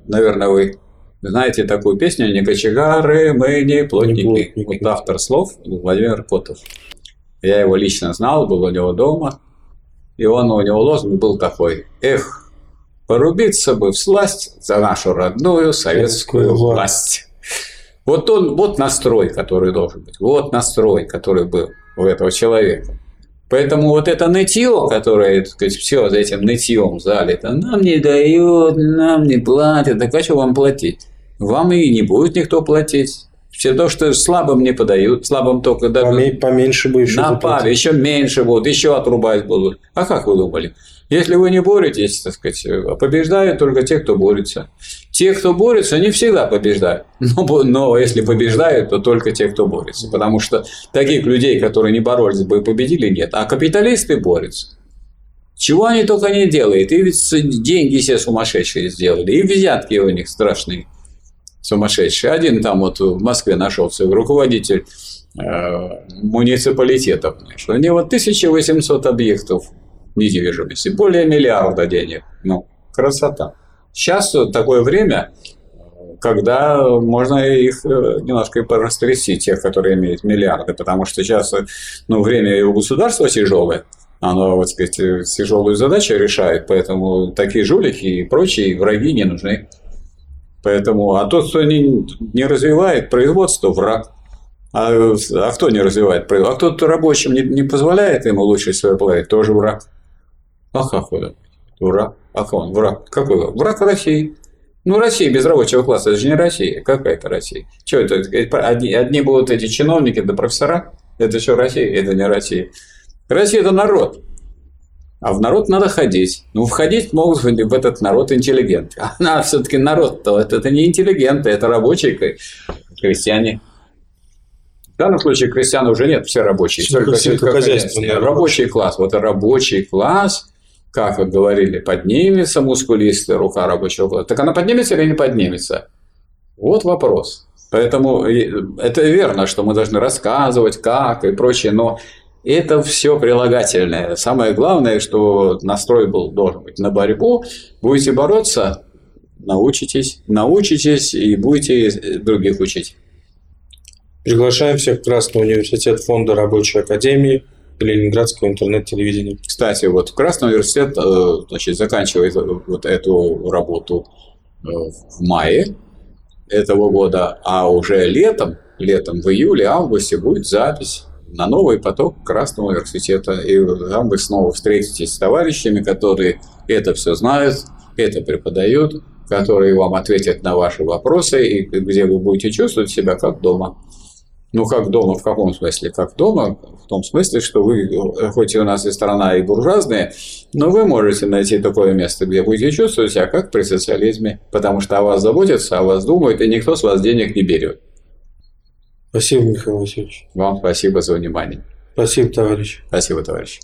наверное, вы знаете такую песню «Не кочегары, мы не плотники». не плотники. Вот автор слов Владимир Котов. Я его лично знал, был у него дома. И он, у него лозунг был такой «Эх, порубиться бы в сласть за нашу родную советскую власть». Вот он, вот настрой, который должен быть. Вот настрой, который был у этого человека. Поэтому вот это нытье, которое, так сказать, все за этим нытьем залито, нам не дают, нам не платят, так а что вам платить? Вам и не будет никто платить. Все то, что слабым не подают, слабым только даже... Поменьше бы еще На паре, еще меньше будут, еще отрубать будут. А как вы думали? Если вы не боретесь, так сказать, побеждают только те, кто борется. Те, кто борется, не всегда побеждают. Но, но если побеждают, то только те, кто борется. Потому что таких людей, которые не боролись бы и победили, нет. А капиталисты борются. Чего они только не делают. И ведь деньги все сумасшедшие сделали. И взятки у них страшные сумасшедшие. Один там вот в Москве нашелся руководитель э, муниципалитета. Что у него 1800 объектов недвижимости, более миллиарда денег. Ну, красота. Сейчас такое время, когда можно их э, немножко порастрясти, тех, которые имеют миллиарды, потому что сейчас ну, время и у государства тяжелое, оно, вот сказать, тяжелую задачу решает, поэтому такие жулики и прочие враги не нужны. Поэтому, а тот, кто не, не развивает производство, враг. А, а кто не развивает производство? А кто, кто рабочим не, не позволяет ему улучшить свое положение, тоже враг. А как вы? Враг. А как он? Враг. Какой враг? России. Ну, Россия без рабочего класса, это же не Россия. Какая это Россия? Что это? Одни, одни будут эти чиновники да профессора? Это что, Россия? Это не Россия. Россия – это народ. А в народ надо ходить. Ну, входить могут в этот народ интеллигенты. А все-таки народ-то это, это не интеллигенты, это рабочие крестьяне. В данном случае крестьян уже нет, все рабочие. Только сельскохозяйственные. Рабочий класс. Вот рабочий класс, как вы говорили, поднимется мускулистая рука рабочего класса. Так она поднимется или не поднимется? Вот вопрос. Поэтому это верно, что мы должны рассказывать, как и прочее, но это все прилагательное. Самое главное, что настрой был должен быть на борьбу. Будете бороться, научитесь, научитесь и будете других учить. Приглашаем всех в Красный университет Фонда Рабочей Академии Ленинградского интернет-телевидения. Кстати, вот Красный университет э, значит, заканчивает вот эту работу э, в мае этого года, а уже летом, летом в июле-августе будет запись на новый поток Красного университета. И там вы снова встретитесь с товарищами, которые это все знают, это преподают, которые вам ответят на ваши вопросы, и где вы будете чувствовать себя как дома. Ну, как дома, в каком смысле? Как дома, в том смысле, что вы, хоть и у нас и страна, и буржуазная, но вы можете найти такое место, где будете чувствовать себя как при социализме, потому что о вас заботятся, о вас думают, и никто с вас денег не берет. Спасибо, Михаил Васильевич. Вам спасибо за внимание. Спасибо, товарищ. Спасибо, товарищ.